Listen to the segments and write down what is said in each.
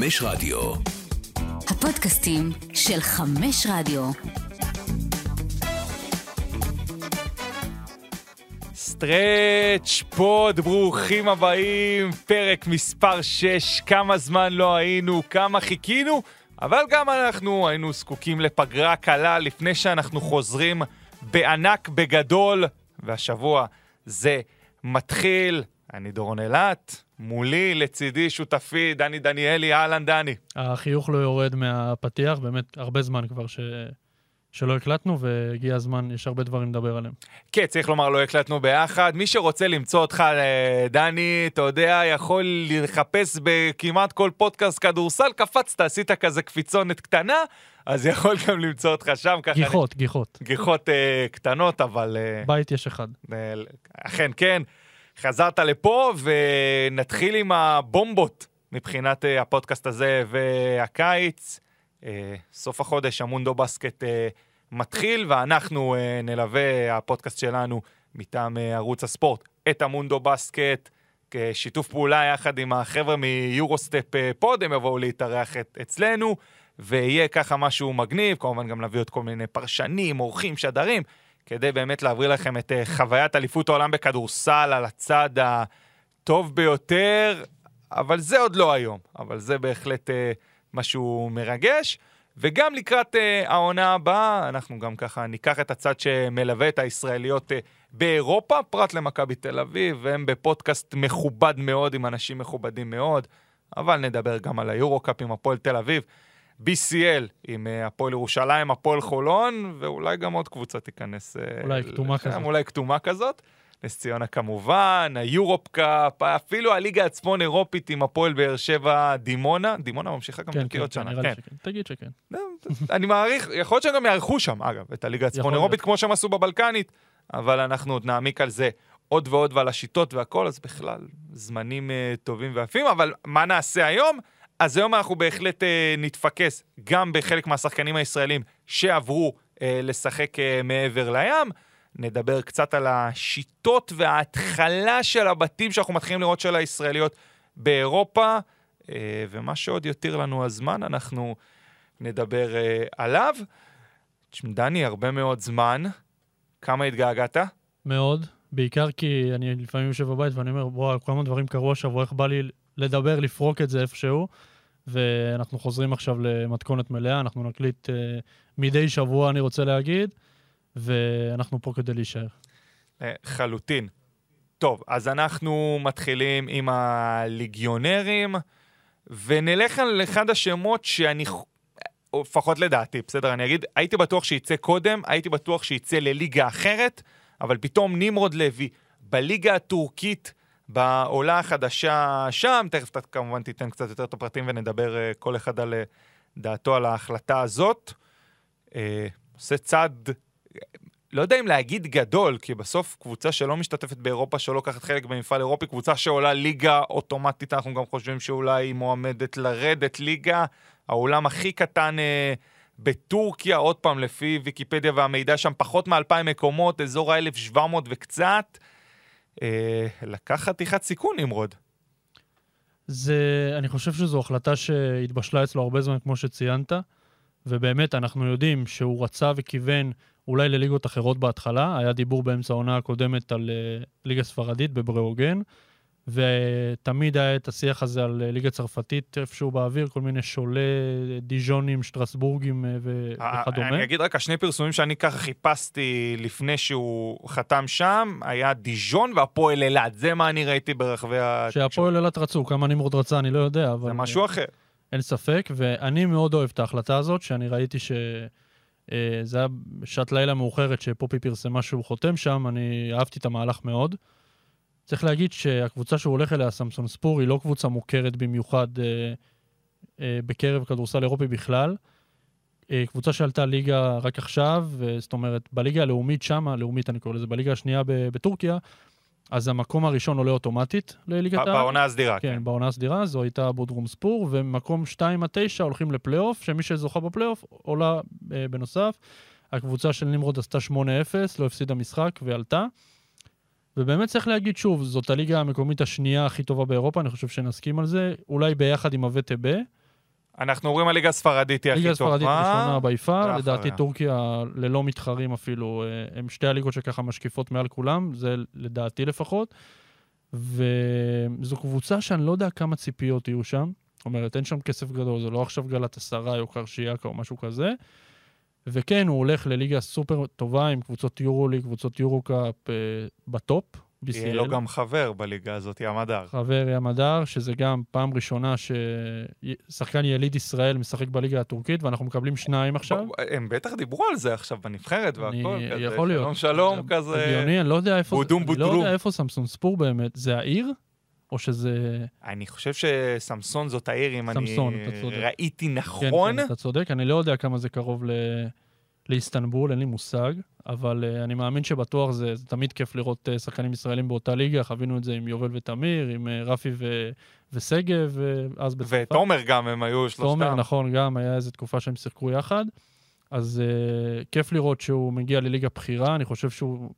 חמש רדיו. הפודקאסטים של חמש רדיו. סטרץ', פוד, ברוכים הבאים, פרק מספר 6, כמה זמן לא היינו, כמה חיכינו, אבל גם אנחנו היינו זקוקים לפגרה קלה לפני שאנחנו חוזרים בענק, בגדול, והשבוע זה מתחיל. אני דורון אילת, מולי, לצידי, שותפי, דני דניאלי, אהלן דני. החיוך לא יורד מהפתיח, באמת הרבה זמן כבר ש... שלא הקלטנו, והגיע הזמן, יש הרבה דברים לדבר עליהם. כן, צריך לומר, לא הקלטנו ביחד. מי שרוצה למצוא אותך, אה, דני, אתה יודע, יכול לחפש בכמעט כל פודקאסט כדורסל, קפצת, עשית כזה קפיצונת קטנה, אז יכול גם למצוא אותך שם. ככה גיחות, אני... גיחות. גיחות אה, קטנות, אבל... אה, בית יש אחד. אה, אכן, כן. חזרת לפה, ונתחיל עם הבומבות מבחינת אה, הפודקאסט הזה והקיץ. אה, סוף החודש המונדו בסקט אה, מתחיל, ואנחנו נלווה, הפודקאסט שלנו מטעם ערוץ הספורט, את המונדו בסקט, כשיתוף פעולה יחד עם החבר'ה מיורוסטפ פוד, הם יבואו להתארח אצלנו, ויהיה ככה משהו מגניב, כמובן גם להביא עוד כל מיני פרשנים, אורחים, שדרים, כדי באמת להעביר לכם את חוויית אליפות העולם בכדורסל על הצד הטוב ביותר, אבל זה עוד לא היום, אבל זה בהחלט... משהו מרגש. וגם לקראת uh, העונה הבאה, אנחנו גם ככה ניקח את הצד שמלווה את הישראליות uh, באירופה, פרט למכבי תל אביב, והם בפודקאסט מכובד מאוד, עם אנשים מכובדים מאוד, אבל נדבר גם על היורו-קאפ עם הפועל תל אביב, BCL עם uh, הפועל ירושלים, הפועל חולון, ואולי גם עוד קבוצה תיכנס. אולי כתומה כזאת. אולי כתומה כזאת. נס ציונה כמובן, היורופ קאפ, אפילו הליגה הצפון אירופית עם הפועל באר שבע דימונה. דימונה ממשיכה גם כן, כן, כן, שנה. כן, כן. שכן. תגיד שכן. לא, אני מעריך, יכול להיות שהם גם יארחו שם, אגב, את הליגה הצפון אירופית, כמו שהם עשו בבלקנית, אבל אנחנו עוד נעמיק על זה עוד ועוד ועל השיטות והכל, אז בכלל, זמנים uh, טובים ויפים, אבל מה נעשה היום? אז היום אנחנו בהחלט uh, נתפקס גם בחלק מהשחקנים הישראלים שעברו uh, לשחק uh, מעבר לים. נדבר קצת על השיטות וההתחלה של הבתים שאנחנו מתחילים לראות של הישראליות באירופה, אה, ומה שעוד יותיר לנו הזמן, אנחנו נדבר אה, עליו. דני, הרבה מאוד זמן. כמה התגעגעת? מאוד, בעיקר כי אני לפעמים יושב בבית ואני אומר, וואו, כמה דברים קרו השבוע, איך בא לי לדבר, לפרוק את זה איפשהו, ואנחנו חוזרים עכשיו למתכונת מלאה, אנחנו נקליט uh, מדי שבוע, אני רוצה להגיד. ואנחנו פה כדי להישאר. אה, חלוטין. טוב, אז אנחנו מתחילים עם הליגיונרים, ונלך על אחד השמות שאני, לפחות לדעתי, בסדר, אני אגיד, הייתי בטוח שיצא קודם, הייתי בטוח שיצא לליגה אחרת, אבל פתאום נמרוד לוי בליגה הטורקית, בעולה החדשה שם, תכף אתה כמובן תיתן קצת יותר את הפרטים ונדבר uh, כל אחד על uh, דעתו על ההחלטה הזאת. Uh, עושה צעד לא יודע אם להגיד גדול, כי בסוף קבוצה שלא משתתפת באירופה, שלא לוקחת חלק במפעל אירופי, קבוצה שעולה ליגה אוטומטית, אנחנו גם חושבים שאולי היא מועמדת לרדת ליגה. האולם הכי קטן אה, בטורקיה, עוד פעם, לפי ויקיפדיה והמידע שם, פחות מ-2,000 מקומות, אזור ה-1,700 וקצת. אה, לקח חתיכת סיכון, נמרוד. זה, אני חושב שזו החלטה שהתבשלה אצלו הרבה זמן, כמו שציינת, ובאמת, אנחנו יודעים שהוא רצה וכיוון אולי לליגות אחרות בהתחלה. היה דיבור באמצע העונה הקודמת על uh, ליגה ספרדית בבראוגן, ותמיד היה את השיח הזה על uh, ליגה צרפתית איפשהו באוויר, כל מיני שולי דיז'ונים, שטרסבורגים uh, וכדומה. אני אגיד רק, השני פרסומים שאני ככה חיפשתי לפני שהוא חתם שם, היה דיז'ון והפועל אילת. זה מה אני ראיתי ברחבי ה... שהפועל אילת רצו, כמה נמרוד רצה, אני לא יודע, אבל... זה משהו אחר. אין ספק, ואני מאוד אוהב את ההחלטה הזאת, שאני ראיתי ש... אה, זה היה בשעת לילה מאוחרת שפופי פרסמה שהוא חותם שם, אני אהבתי את המהלך מאוד. צריך להגיד שהקבוצה שהוא הולך אליה, סמסון ספור, היא לא קבוצה מוכרת במיוחד אה, אה, בקרב כדורסל אירופי בכלל. אה, קבוצה שעלתה ליגה רק עכשיו, זאת אומרת, בליגה הלאומית שמה, לאומית אני קורא לזה, בליגה השנייה בטורקיה, אז המקום הראשון עולה אוטומטית לליגת העל. בעונה הסדירה, כן. כן, בעונה הסדירה, זו הייתה בודרום ספור, ומקום 2 עד 9 הולכים לפלייאוף, שמי שזוכה בפלייאוף עולה אה, בנוסף. הקבוצה של נמרוד עשתה 8-0, לא הפסידה משחק ועלתה. ובאמת צריך להגיד שוב, זאת הליגה המקומית השנייה הכי טובה באירופה, אני חושב שנסכים על זה, אולי ביחד עם הווטב, אנחנו אומרים הליגה הספרדית היא הכי ליגה טובה. הספרדית ראשונה ביפר. לדעתי טורקיה ללא מתחרים אפילו, אה, הם שתי הליגות שככה משקיפות מעל כולם, זה לדעתי לפחות. וזו קבוצה שאני לא יודע כמה ציפיות יהיו שם. זאת אומרת, אין שם כסף גדול, זה לא עכשיו גלת עשרה או קרשיאקה או משהו כזה. וכן, הוא הולך לליגה סופר טובה עם קבוצות יורו-ליג, קבוצות יורו-קאפ אה, בטופ, BCL. יהיה לו גם חבר בליגה הזאת, ים הדר. חבר ים הדר, שזה גם פעם ראשונה ששחקן יליד ישראל משחק בליגה הטורקית, ואנחנו מקבלים שניים עכשיו. הם בטח דיברו על זה עכשיו בנבחרת אני- והכל, כזה, יכול להיות. שלום שלום כזה. הגיוני, אני לא יודע איפה, בודום אני לא. יודע איפה סמסון ספור באמת. זה העיר? או שזה... אני חושב שסמסון זאת העיר, אם אני סמסון, אתה צודק. ראיתי כן, נכון. כן, אתה צודק, אני לא יודע כמה זה קרוב ל... לאיסטנבול, אין לי מושג, אבל uh, אני מאמין שבטוח זה, זה תמיד כיף לראות uh, שחקנים ישראלים באותה ליגה, חווינו את זה עם יובל ותמיר, עם uh, רפי ו... ושגב, uh, אז בצרפת. ותומר גם, הם היו שלושתם. תומר, נכון, גם היה איזו תקופה שהם שיחקו יחד. אז uh, כיף לראות שהוא מגיע לליגה בכירה, אני חושב שהוא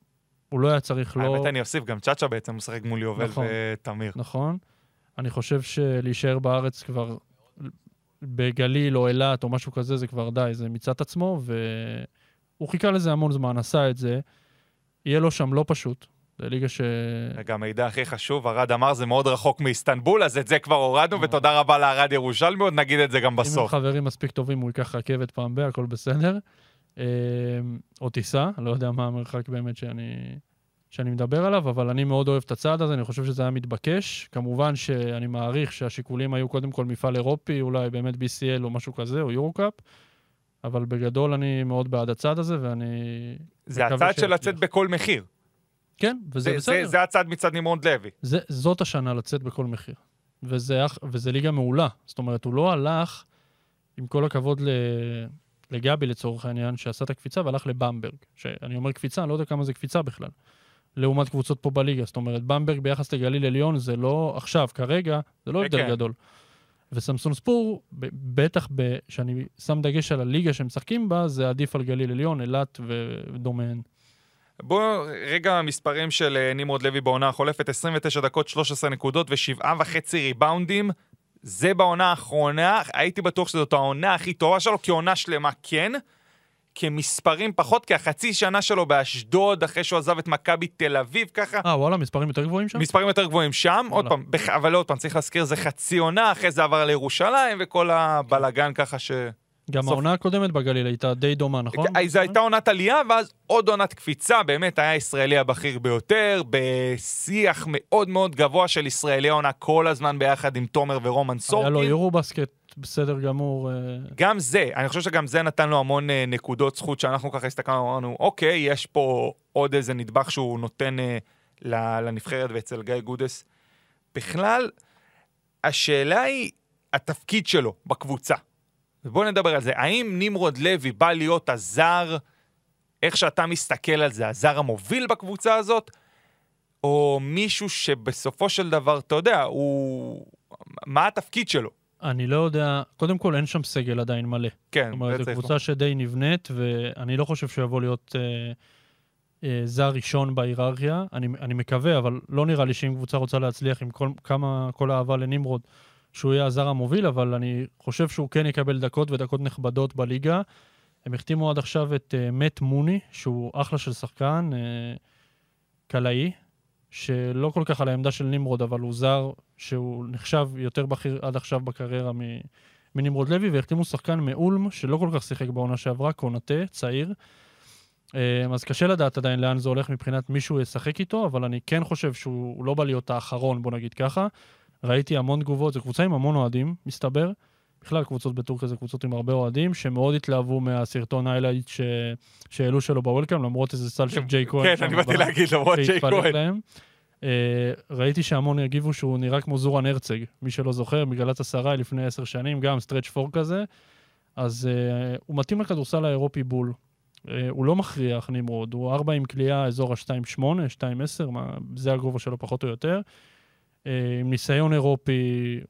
הוא לא היה צריך לא... האמת, אני אוסיף, גם צ'אצ'ה בעצם משחק מול יובל נכון. ותמיר. נכון. אני חושב שלהישאר בארץ כבר בגליל או אילת או משהו כזה, זה כבר די, זה מיצה את עצמו, והוא חיכה לזה המון זמן, עשה את זה. יהיה לו שם לא פשוט. זה ליגה ש... וגם מידע הכי חשוב, ארד אמר זה מאוד רחוק מאיסטנבול, אז את זה כבר הורדנו, אה. ותודה רבה לארד ירושלמי, עוד נגיד את זה גם אם הם בסוף. חברים מספיק טובים, הוא ייקח רכבת פעם ב, הכל בסדר. אה, או טיסה, לא יודע מה המרחק באמת שאני, שאני מדבר עליו, אבל אני מאוד אוהב את הצעד הזה, אני חושב שזה היה מתבקש. כמובן שאני מעריך שהשיקולים היו קודם כל מפעל אירופי, אולי באמת BCL או משהו כזה, או יורו-קאפ, אבל בגדול אני מאוד בעד הצעד הזה, ואני... זה הצד של. לצאת בכל מחיר. כן, וזה זה- בסדר. זה- זה הצד מצד נמרוד לוי. זה, זאת השנה לצאת בכל מחיר. וזה, וזה ליגה מעולה. זאת אומרת, הוא לא הלך, עם כל הכבוד ל, לגבי לצורך העניין, שעשה את הקפיצה והלך לבמברג. שאני אומר קפיצה, אני לא יודע כמה זה קפיצה בכלל. לעומת קבוצות פה בליגה. זאת אומרת, במברג ביחס לגליל עליון זה לא עכשיו, כרגע, זה לא הבדל כן. גדול. וסמסון ספור, בטח ב- שאני שם דגש על הליגה שהם משחקים בה, זה עדיף על גליל עליון, אילת ודומיהן. בואו רגע המספרים של אה, נמרוד לוי בעונה החולפת, 29 דקות, 13 נקודות ושבעה וחצי ריבאונדים. זה בעונה האחרונה, הייתי בטוח שזאת העונה הכי טובה שלו, כעונה שלמה כן. כמספרים פחות, כי החצי שנה שלו באשדוד, אחרי שהוא עזב את מכבי תל אביב, ככה, אה, וואלה, מספרים יותר גבוהים שם? מספרים יותר גבוהים שם. עוד וואלה. פעם, בח- אבל עוד פעם, צריך להזכיר, זה חצי עונה, אחרי זה עבר לירושלים, וכל הבלגן ככה ש... גם סוף- העונה הקודמת בגליל הייתה די דומה, נכון? זו הייתה עונת עלייה, ואז עוד עונת קפיצה, באמת היה הישראלי הבכיר ביותר, בשיח מאוד מאוד גבוה של ישראלי העונה כל הזמן ביחד עם תומר ורומן היה לו סורקין. יורו בסקט בסדר גמור. אה, גם זה, אני חושב שגם זה נתן לו המון אה, נקודות זכות, שאנחנו ככה הסתכלנו ואמרנו, אוקיי, יש פה עוד איזה נדבך שהוא נותן אה, לנבחרת ואצל גיא גודס. בכלל, השאלה היא התפקיד שלו בקבוצה. ובואו נדבר על זה. האם נמרוד לוי בא להיות הזר, איך שאתה מסתכל על זה, הזר המוביל בקבוצה הזאת, או מישהו שבסופו של דבר, אתה יודע, הוא... מה התפקיד שלו? אני לא יודע, קודם כל אין שם סגל עדיין מלא. כן, זאת אומרת, זו קבוצה שדי נבנית, ואני לא חושב שהוא יבוא להיות אה, אה, זר ראשון בהיררכיה. אני, אני מקווה, אבל לא נראה לי שאם קבוצה רוצה להצליח עם כל, כמה, כל האהבה לנמרוד, שהוא יהיה הזר המוביל, אבל אני חושב שהוא כן יקבל דקות ודקות נכבדות בליגה. הם החתימו עד עכשיו את uh, מאט מוני, שהוא אחלה של שחקן, uh, קלעי, שלא כל כך על העמדה של נמרוד, אבל הוא זר שהוא נחשב יותר בכיר עד עכשיו בקריירה. מנמרוד לוי, והחתימו שחקן מאולם, שלא כל כך שיחק בעונה שעברה, קונטה, צעיר. אה, אז קשה לדעת עדיין לאן זה הולך מבחינת מישהו ישחק איתו, אבל אני כן חושב שהוא הוא לא בא להיות האחרון, בוא נגיד ככה. ראיתי המון תגובות, זו קבוצה עם המון אוהדים, מסתבר. בכלל, קבוצות בטורקיה זה קבוצות עם הרבה אוהדים, שמאוד התלהבו מהסרטון highlight ש... שהעלו שלו ב welcome, למרות איזה סל של ג'יי כהן. כן, אני באתי להגיד למרות ג'יי כהן. אה, ראיתי שהמון הגיבו שהוא נראה כמו זוראן ארצג, מי שלא זוכר, מגלאטסראיי לפני עשר שנים, גם stretch four כזה. אז אה, הוא מתאים לכדורסל האירופי בול. אה, הוא לא מכריח, נמרוד, הוא ארבע עם קליעה, אזור ה-2.8, 2.10, מה- זה הגובה שלו פחות או יותר. Uh, עם ניסיון אירופי,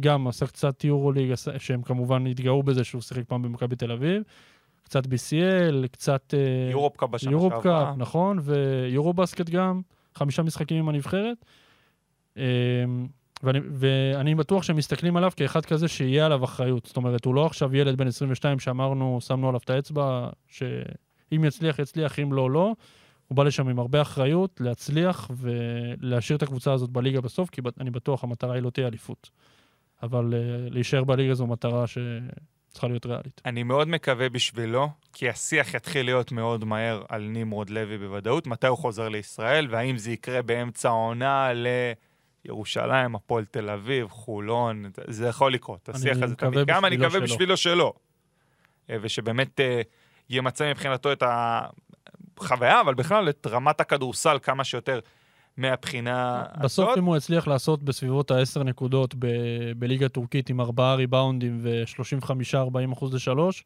גם עשה קצת יורוליג, שהם כמובן התגאו בזה שהוא שיחק פעם במכבי תל אביב. קצת BCL, קצת... uh, יורופקאפ בשנה יורופ שעברה. קאפ, נכון, ויורו בסקט גם, חמישה משחקים עם הנבחרת. אמ, ואני, ואני בטוח שהם מסתכלים עליו כאחד כזה שיהיה עליו אחריות. זאת אומרת, הוא לא עכשיו ילד בן 22 שאמרנו, שמנו עליו את האצבע, שאם יצליח, יצליח, אם לא, לא. הוא בא לשם עם הרבה אחריות, להצליח ולהשאיר את הקבוצה הזאת בליגה בסוף, כי אני בטוח המטרה היא לא תהיה אליפות. אבל uh, להישאר בליגה זו מטרה שצריכה להיות ריאלית. אני מאוד מקווה בשבילו, כי השיח יתחיל להיות מאוד מהר על נמרוד לוי בוודאות, מתי הוא חוזר לישראל, והאם זה יקרה באמצע העונה לירושלים, הפועל תל אביב, חולון, זה יכול לקרות. השיח הזה תמיד גם, אני מקווה בשבילו שלא. אה, ושבאמת uh, ימצא מבחינתו את החוויה, אבל בכלל את רמת הכדורסל כמה שיותר. מהבחינה הזאת. בסוף אם הוא יצליח לעשות בסביבות ה-10 נקודות ב- בליגה טורקית עם 4 ריבאונדים ו-35-40 אחוז לשלוש,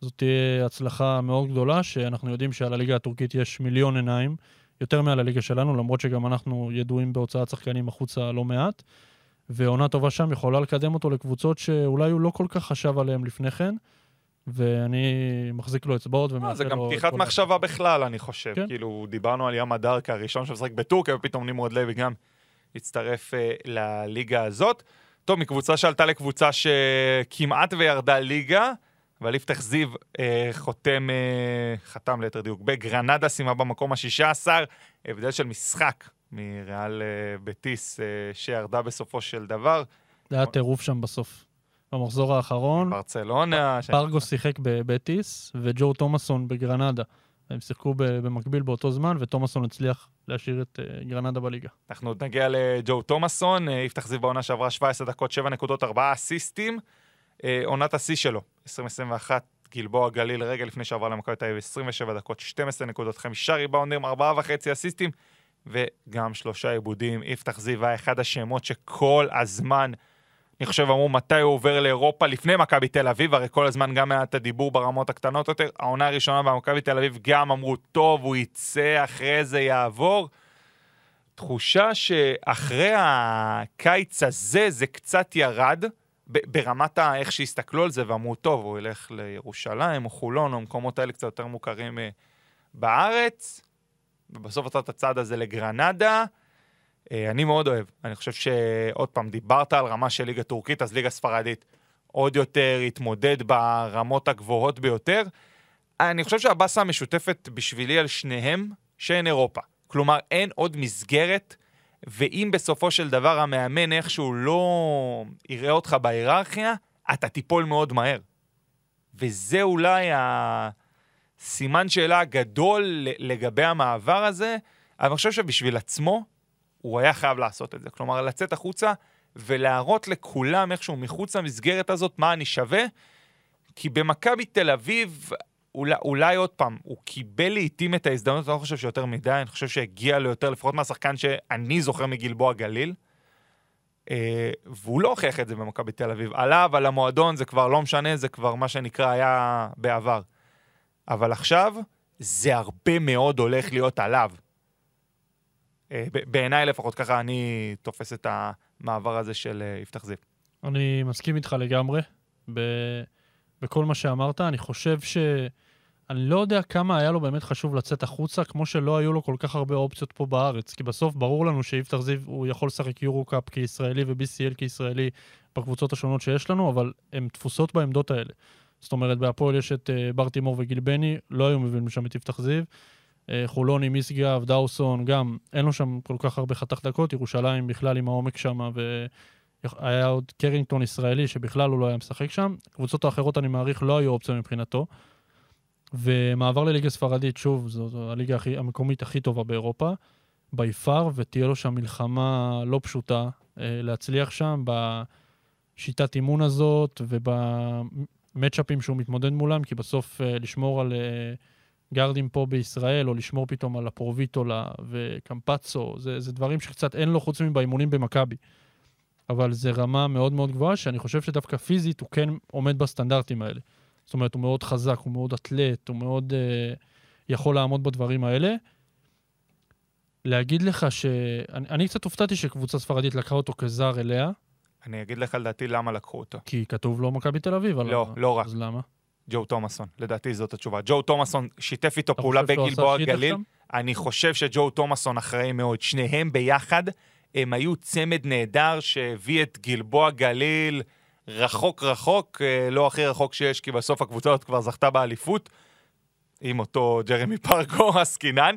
זאת תהיה הצלחה מאוד גדולה, שאנחנו יודעים שעל הליגה הטורקית יש מיליון עיניים, יותר מעל הליגה שלנו, למרות שגם אנחנו ידועים בהוצאת שחקנים החוצה לא מעט. ועונה טובה שם יכולה לקדם אותו לקבוצות שאולי הוא לא כל כך חשב עליהן לפני כן. ואני מחזיק לו אצבעות ומאחל לו... זה גם פתיחת מחשבה בכלל, אני חושב. כן? כאילו, דיברנו על ים הדרקה הראשון שמשחק בטורקיה, ופתאום נמרוד לוי גם הצטרף uh, לליגה הזאת. טוב, מקבוצה שעלתה לקבוצה שכמעט וירדה ליגה, אבל יפתח זיו uh, חותם, uh, חתם ליתר דיוק, בגרנדה סיימה במקום ה-16, הבדל של משחק מריאל uh, בטיס uh, שירדה בסופו של דבר. זה היה טירוף שם בסוף. במחזור האחרון. ברצלונה. פרגו שיחק בבטיס, וג'ו תומאסון בגרנדה. הם שיחקו במקביל באותו זמן, ותומאסון הצליח להשאיר את uh, גרנדה בליגה. אנחנו עוד נגיע לג'ו תומאסון, uh, יפתח זיו בעונה שעברה 17 דקות, 7 נקודות, 4 אסיסטים. Uh, עונת השיא שלו, 2021, גלבוע גליל, רגע לפני שעברה למכבי תל אביב, 27 דקות, 12 נקודות, 5 ריבאונדים, 4.5 אסיסטים, וגם שלושה עיבודים. יפתח זיו היה אחד השמות שכל הזמן... אני חושב אמרו מתי הוא עובר לאירופה לפני מכבי תל אביב, הרי כל הזמן גם היה את הדיבור ברמות הקטנות יותר. העונה הראשונה במכבי תל אביב גם אמרו, טוב, הוא יצא, אחרי זה יעבור. תחושה שאחרי הקיץ הזה זה קצת ירד, ברמת ה... איך שהסתכלו על זה ואמרו, טוב, הוא ילך לירושלים או חולון או מקומות האלה קצת יותר מוכרים אה, בארץ, ובסוף עשה את הצעד הזה לגרנדה. אה, אני מאוד אוהב. אני חושב שעוד פעם, דיברת על רמה של ליגה טורקית, אז ליגה ספרדית עוד יותר התמודד ברמות הגבוהות ביותר. אני חושב שהבאסה המשותפת בשבילי על שניהם, שאין אירופה. כלומר, אין עוד מסגרת, ואם בסופו של דבר המאמן איכשהו לא יראה אותך בהיררכיה, אתה תיפול מאוד מהר. וזה אולי הסימן שאלה הגדול לגבי המעבר הזה, אבל אני חושב שבשביל עצמו, הוא היה חייב לעשות את זה. כלומר, לצאת החוצה ולהראות לכולם איכשהו מחוץ למסגרת הזאת מה אני שווה, כי במכבי תל אביב, אולי, אולי עוד פעם, הוא קיבל לעיתים את ההזדמנות, אני לא חושב שיותר מדי, אני חושב שהגיע לו יותר, לפחות מהשחקן שאני זוכר מגלבוע גליל. אה, והוא לא הוכיח את זה במכבי תל אביב. עליו, על המועדון, זה כבר לא משנה, זה כבר מה שנקרא היה בעבר. אבל עכשיו, זה הרבה מאוד הולך להיות עליו. אה, בעיניי לפחות, ככה אני תופס את המעבר הזה של אה, יפתח זיו. אני מסכים איתך לגמרי ב... בכל מה שאמרת. אני חושב ש... אני לא יודע כמה היה לו באמת חשוב לצאת החוצה, כמו שלא היו לו כל כך הרבה אופציות פה בארץ. כי בסוף ברור לנו שיפתח זיו, הוא יכול לשחק יורו-קאפ כישראלי ו-BCL כישראלי בקבוצות השונות שיש לנו, אבל הן תפוסות בעמדות האלה. זאת אומרת, בהפועל יש את uh, בר תימור וגיל בני, לא היו מבינים שם את יפתח זיו. אה, חולוני, משגב, דאוסון, גם אין לו שם כל כך הרבה חתך דקות, ירושלים בכלל עם העומק שם, והיה עוד קרינגטון ישראלי שבכלל הוא לא היה משחק שם. הקבוצות האחרות, אני מעריך, לא היו אופציה מבחינתו. ומעבר לליגה ספרדית, שוב, זו, הליגה הכי, המקומית הכי טובה באירופה, בי פאר, ותהיה לו שם מלחמה לא פשוטה אה, להצליח שם בשיטת אימון הזאת ובמצ'אפים שהוא מתמודד מולם, כי בסוף אה, לשמור על... גארדים פה בישראל, או לשמור פתאום על הפרוביטולה וקמפצו, זה, זה דברים שקצת אין לו חוץ מבאימונים במכבי. אבל זה רמה מאוד מאוד גבוהה, שאני חושב שדווקא פיזית הוא כן עומד בסטנדרטים האלה. זאת אומרת, הוא מאוד חזק, הוא מאוד אתלט, הוא מאוד uh, יכול לעמוד בדברים האלה. להגיד לך ש... אני, אני קצת הופתעתי שקבוצה ספרדית לקחה אותו כזר אליה. אני אגיד לך לדעתי למה לקחו אותו. כי כתוב לו מכבי תל אביב. לא, על... לא רק. אז למה? ג'ו תומאסון, לדעתי זאת התשובה. ג'ו תומאסון שיתף איתו פעולה בגלבוע גליל. אני חושב שג'ו תומאסון אחראי מאוד. שניהם ביחד הם היו צמד נהדר שהביא את גלבוע גליל רחוק רחוק, אה, לא הכי רחוק שיש, כי בסוף הקבוצה הזאת כבר זכתה באליפות, עם אותו ג'רמי פרגו עסקינן.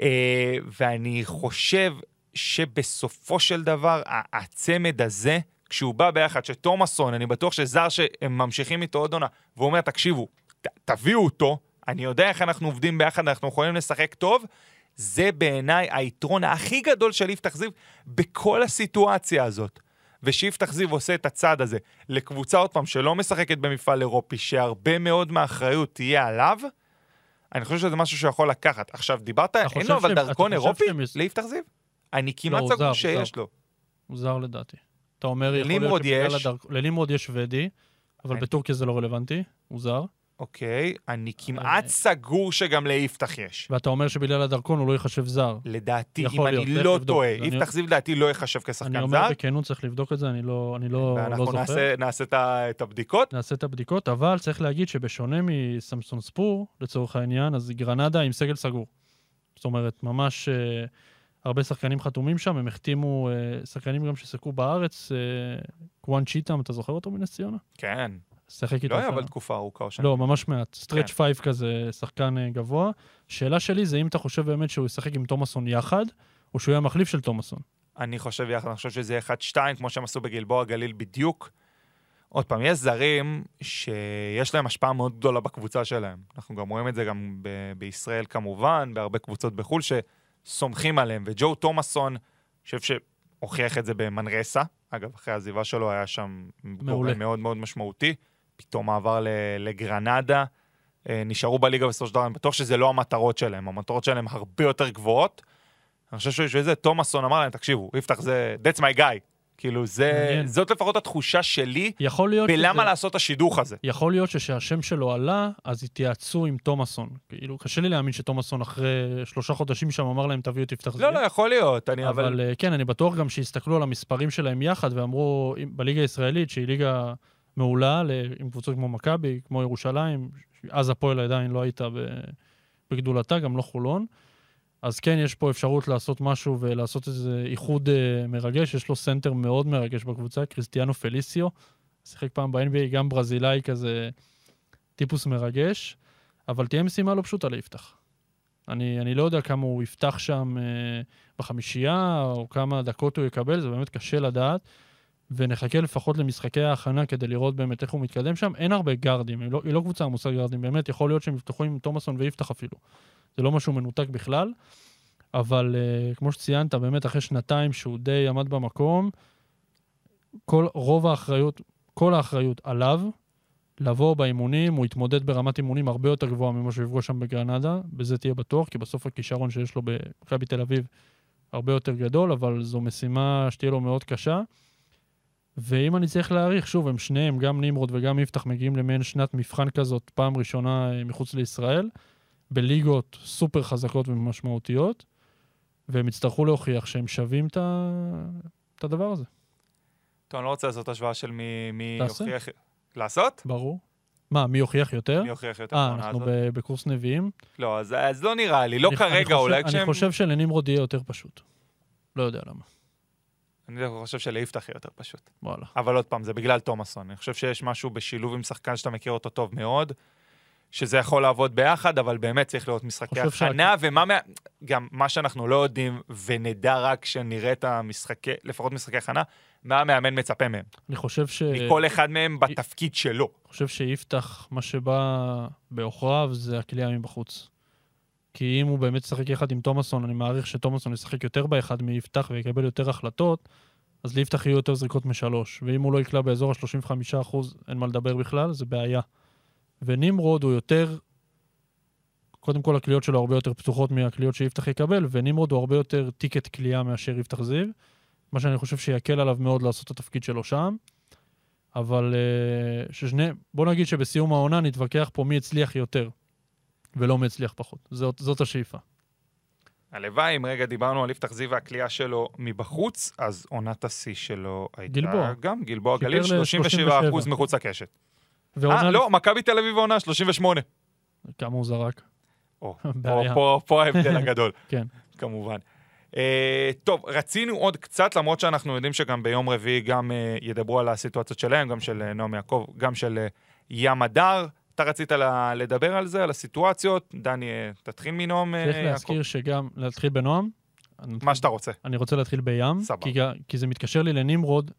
אה, ואני חושב שבסופו של דבר, הצמד הזה, כשהוא בא ביחד, שתומאסון, אני בטוח שזר שהם ממשיכים איתו עוד עונה, והוא אומר, תקשיבו, ת, תביאו אותו, אני יודע איך אנחנו עובדים ביחד, אנחנו יכולים לשחק טוב, זה בעיניי היתרון הכי גדול של יפתח זיו בכל הסיטואציה הזאת. ושיפתח זיו עושה את הצעד הזה לקבוצה, עוד פעם, שלא משחקת במפעל אירופי, שהרבה מאוד מהאחריות תהיה עליו, אני חושב שזה משהו שהוא יכול לקחת. עכשיו, דיברת, אין לו אבל דרכון אירופי ליפתח זיו? אני כמעט הוא סגור שיש. לו. הוא זר לדעתי. אתה אומר, יכול להיות שבגלל יש. הדרכ- לנמרוד יש שוודי, אבל אני- בטורקיה זה לא רלוונטי, הוא זר. אוקיי, אני כמעט סגור שגם ליפתח יש. ואתה אומר שבגלל הדרכון הוא לא ייחשב זר. לדעתי, אם אני לא. טועה, אני- יפתח זיו לדעתי לא ייחשב אני כשחקן אומר זר, בכנות, צריך לבדוק את זה, אני לא לא- לא ואנחנו זוכר. נעשה- נעשה את הבדיקות. נעשה את הבדיקות, אבל צריך להגיד שבשונה מסמסון ספור, לצורך העניין, אז גרנדה עם סגל סגור. זאת אומרת, ממש אה, הרבה שחקנים חתומים שם, הם החתימו אה, שחקנים גם ששיחקו בארץ, אה, קוואן צ'יטם, אתה זוכר אותו מנס ציונה? כן, שיחק איתו לא היה שם. אבל תקופה ארוכה או שנה. לא, ממש מעט. stretch כן. five כזה, שחקן אה, גבוה. שאלה שלי זה אם אתה חושב באמת שהוא ישחק עם תומאסון יחד, או שהוא יהיה המחליף של תומאסון. אני חושב יחד, אני חושב שזה 1-2, כמו שהם עשו בגלבוע גליל בדיוק. עוד פעם, יש זרים שיש להם השפעה מאוד גדולה בקבוצה שלהם. אנחנו גם רואים את זה גם ב- בישראל כמובן, בהרבה קבוצות בחו"ל שסומכים עליהם. וג'ו תומאסון, אני חושב שהוכיח את זה במנרסה. אגב, אחרי העזיבה שלו היה שם מעולה. גורם מאוד מאוד משמעותי. פתאום מעבר לגרנדה. אה, נשארו בליגה בסופו של דבר, אני בטוח שזה לא המטרות שלהם, המטרות שלהם הרבה יותר גבוהות. אני חושב שבשביל זה תומאסון אמר להם, תקשיבו, יפתח זה, that's my guy. כאילו, זה, מעניין. זאת לפחות התחושה שלי יכול להיות בלמה שזה- לעשות את השידוך הזה. יכול להיות שכשהשם שלו עלה, אז התייעצו עם תומאסון. כאילו, קשה לי להאמין שתומאסון אחרי שלושה חודשים שם אמר להם, תביאו את יפתח לא, לא, יכול להיות, אני אבל, אבל... אבל כן, אני בטוח גם שהסתכלו על המספרים שלהם יחד ואמרו, בליגה הישראלית, שהיא ליגה מעולה, עם קבוצות כמו מכבי, כמו ירושלים, אז הפועל עדיין לא הייתה בגדולתה, גם לא חולון. אז כן, יש פה אפשרות לעשות משהו ולעשות איזה איחוד אה, מרגש. יש לו סנטר מאוד מרגש בקבוצה, קריסטיאנו פליסיו. שיחק פעם ב-NBA, גם ברזילאי כזה, טיפוס מרגש. אבל תהיה משימה לא פשוטה ליפתח. אני, אני לא יודע כמה הוא יפתח שם אה, בחמישייה, או כמה דקות הוא יקבל, זה באמת קשה לדעת. ונחכה לפחות למשחקי ההכנה כדי לראות באמת איך הוא מתקדם שם. אין הרבה גארדים, היא לא, היא לא קבוצה עמוסה גארדים, באמת יכול להיות שהם יפתחו עם תומאסון ויפתח אפילו. זה לא משהו מנותק בכלל, אבל uh, כמו שציינת, באמת אחרי שנתיים שהוא די עמד במקום, כל, רוב האחריות, כל האחריות עליו, לבוא באימונים, הוא יתמודד ברמת אימונים הרבה יותר גבוהה ממה שהוא יפגוש שם בגרנדה, בזה תהיה בטוח, כי בסוף הכישרון שיש לו במכבי תל אביב הרבה יותר גדול, אבל זו משימה שתהיה לו מאוד קשה. ואם אני צריך להעריך, שוב, הם שניהם, גם נמרוד וגם יפתח, מגיעים למעין שנת מבחן כזאת, פעם ראשונה אה, מחוץ לישראל, בליגות סופר חזקות ומשמעותיות, והם יצטרכו להוכיח שהם שווים את ה- את הדבר הזה, טוב, אני לא רוצה לעשות השוואה של מי מי. יוכיח... לעשות? ברור. מה, מי יוכיח יותר? מי יוכיח יותר אה, אנחנו הזאת? בקורס נביאים. לא, אז- אז לא נראה לי, לא אני- אני כרגע, חושב- אולי אני כשהם... חושב שלנמרוד יהיה יותר פשוט. לא יודע למה. אני חושב שליפתח יהיה יותר פשוט. וואלה. אבל עוד פעם, זה בגלל תומאסון. אני חושב שיש משהו בשילוב עם שחקן שאתה מכיר אותו טוב מאוד, שזה יכול לעבוד ביחד, אבל באמת צריך להיות משחקי הכנה, ומה מה... גם מה שאנחנו לא יודעים, ונדע רק כשנראה את המשחקי, לפחות משחקי הכנה, מה המאמן מצפה מהם. אני חושב ש... מכל אחד מהם בתפקיד שלו. אני חושב שיפתח, מה שבא בעוכריו זה הכלייה מבחוץ. כי אם הוא באמת ישחק יחד עם תומאסון, אני מעריך שתומאסון ישחק יותר באחד מיפתח ויקבל יותר החלטות, אז ליפתח יהיו יותר זריקות משלוש. ואם הוא לא יקלע באזור ה-35%, אין מה לדבר בכלל, זה בעיה. ונמרוד הוא יותר, קודם כל הקליעות שלו הרבה יותר פתוחות מהקליעות שיפתח יקבל, ונמרוד הוא הרבה יותר טיקט קליעה מאשר יפתח זיו, מה שאני חושב שיקל עליו מאוד לעשות את התפקיד שלו שם. אבל uh, ששני, בוא נגיד שבסיום העונה נתווכח פה מי הצליח יותר, ולא מי הצליח פחות. זאת, זאת השאיפה. הלוואי, אם רגע דיברנו על יפתח זיו והכלייה שלו מבחוץ, אז עונת השיא שלו הייתה... גלבוע. גם גלבוע גליל, 37 ל- אחוז מחוץ לקשת. אה, לא, מכבי תל אביב עונה 38. כמה הוא זרק. או, פה, בעיה. פה, פה ההבדל הגדול. כן. כמובן. אה, טוב, רצינו עוד קצת, למרות שאנחנו יודעים שגם ביום רביעי גם אה, ידברו על הסיטואציות שלהם, גם של אה, נעם יעקב, גם של ים הדר. אתה רצית לדבר על זה, על הסיטואציות? דני, תתחיל מנועם אה, צריך יעקב. להזכיר שגם, להתחיל בנועם. מה שאתה רוצה. אני רוצה להתחיל בים, סבבה. כי זה מתקשר לי לנמרוד,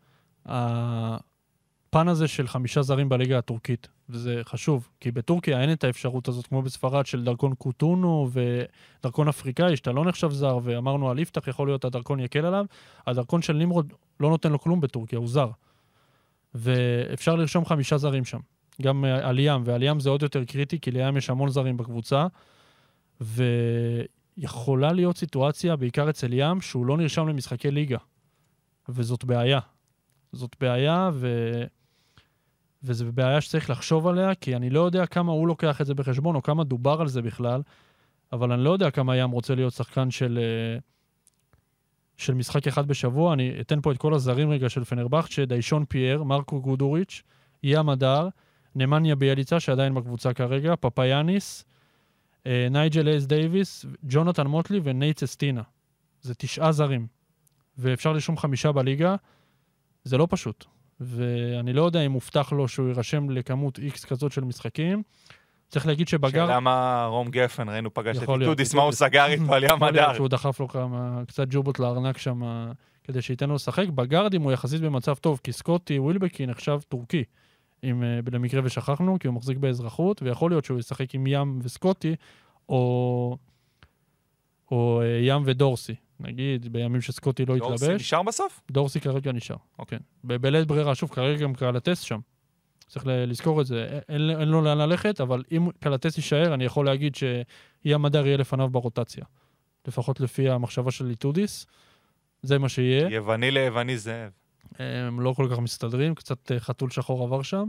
הפן הזה של חמישה זרים בליגה הטורקית, וזה חשוב, כי בטורקיה אין את האפשרות הזאת, כמו בספרד, של דרכון קוטונו ודרכון אפריקאי, שאתה לא נחשב זר, ואמרנו על יפתח, יכול להיות הדרכון יקל עליו, הדרכון של נמרוד לא נותן לו כלום בטורקיה, הוא זר. ואפשר לרשום חמישה זרים שם. גם אה, על ים, ועל ים זה עוד יותר קריטי, כי לים יש המון זרים בקבוצה, ויכולה להיות סיטואציה, בעיקר אצל ים, שהוא לא נרשם למשחקי ליגה. וזאת בעיה. זאת בעיה, ו... וזו בעיה שצריך לחשוב עליה, כי אני לא יודע כמה הוא לוקח את זה בחשבון, או כמה דובר על זה בכלל, אבל אני לא יודע כמה ים רוצה להיות שחקן של, אה, של משחק אחד בשבוע. אני אתן פה את כל הזרים רגע של פנרבכצ'ה, דישון פייר, מרקו גודוריץ', ים הדר, נמניה ביילייצה, שעדיין בקבוצה כרגע, פפאיאניס, אה, נייג'ל הייז דייוויס, ג'ונתן מוטלי ונייט ססטינה. זה תשעה זרים. ואפשר לרשום חמישה בליגה, זה לא פשוט. ואני לא יודע אם הובטח לו שהוא יירשם לכמות איקס כזאת של משחקים. צריך להגיד שבגר... שאלה מה רום גפן, ראינו פגש את איטודיס, מה הוא סגר איתו על ים הדר. שהוא דחף לו כמה, קצת ג'ובות לארנק שם, כדי שייתן לו לשחק. בגארדים הוא יחסית במצב טוב, כי סקוטי ווילבקין נחשב טורקי, אם אה, למקרה ושכחנו, כי הוא מחזיק באזרחות, ויכול להיות שהוא ישחק עם ים וסקוטי, או, או אה, ים ודורסי. נגיד, בימים שסקוטי לא דורסי יתלבש. נשאר בסוף? דורסי כרגע נשאר. אוקיי. כן. בלית ברירה, שוב, כרגע גם קלטס שם. צריך לזכור את זה. אין, אין לו לאן ללכת, אבל אם קלטס יישאר, אני יכול להגיד שים הדר יהיה לפניו ברוטציה. לפחות לפי המחשבה של איטודיס. זה מה שיהיה. יווני ליווני זאב. הם לא כל כך מסתדרים, קצת אה, חתול שחור עבר שם.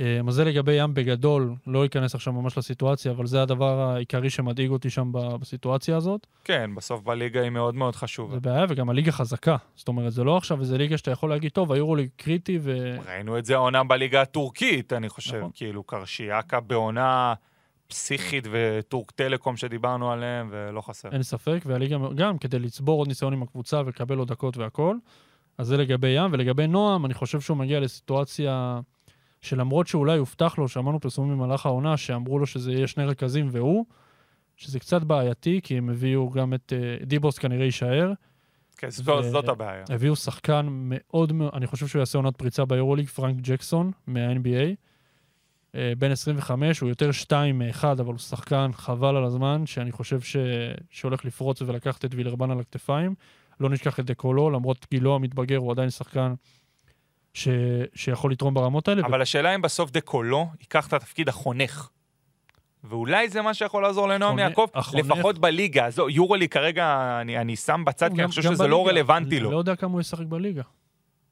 אה, אז זה לגבי ים בגדול, לא אכנס עכשיו ממש לסיטואציה, אבל זה הדבר העיקרי שמדאיג אותי שם בסיטואציה הזאת. כן, בסוף בליגה היא מאוד מאוד חשובה. זה בעיה, וגם הליגה חזקה. זאת אומרת, זה לא עכשיו איזה ליגה שאתה יכול להגיד, טוב, היורוליג קריטי ו... ראינו את זה העונה בליגה הטורקית, אני חושב. נכון. כאילו, קרשיאקה בעונה פסיכית וטורק טלקום שדיברנו עליהם, ולא חסר. אין ספק, והליגה גם כדי לצבור עוד ניסיון עם הקבוצה ולקבל עוד דקות והכל. אז זה לגבי ים, ולגבי נועם, אני חושב שהוא מגיע לסיטואציה שלמרות שאולי הובטח לו, שמענו פרסומים במהלך העונה, שאמרו לו שזה יהיה שני רכזים והוא, שזה קצת בעייתי, כי הם הביאו גם את uh, דיבוס כנראה יישאר, כן, ו- זאת הבעיה. הביאו שחקן מאוד מאוד, אני חושב שהוא יעשה עונת פריצה ביורוליג, פרנק ג'קסון מה-NBA. אה, בן 25, הוא יותר 2 מ-1, אבל הוא שחקן חבל על הזמן, שאני חושב ש... שהולך לפרוץ ולקחת את וילרבן על הכתפיים. לא נשכח את דקולו, למרות גילו המתבגר, הוא עדיין שחקן ש... שיכול לתרום ברמות האלה. אבל השאלה אם בסוף דקולו ייקח את התפקיד החונך. ואולי זה מה שיכול לעזור לנועם יעקב, לפחות בליגה. לא, יורולי כרגע אני, אני שם בצד, כי גם- אני חושב שזה לא בליגה. רלוונטי אני לו. לא יודע כמה הוא ישחק בליגה.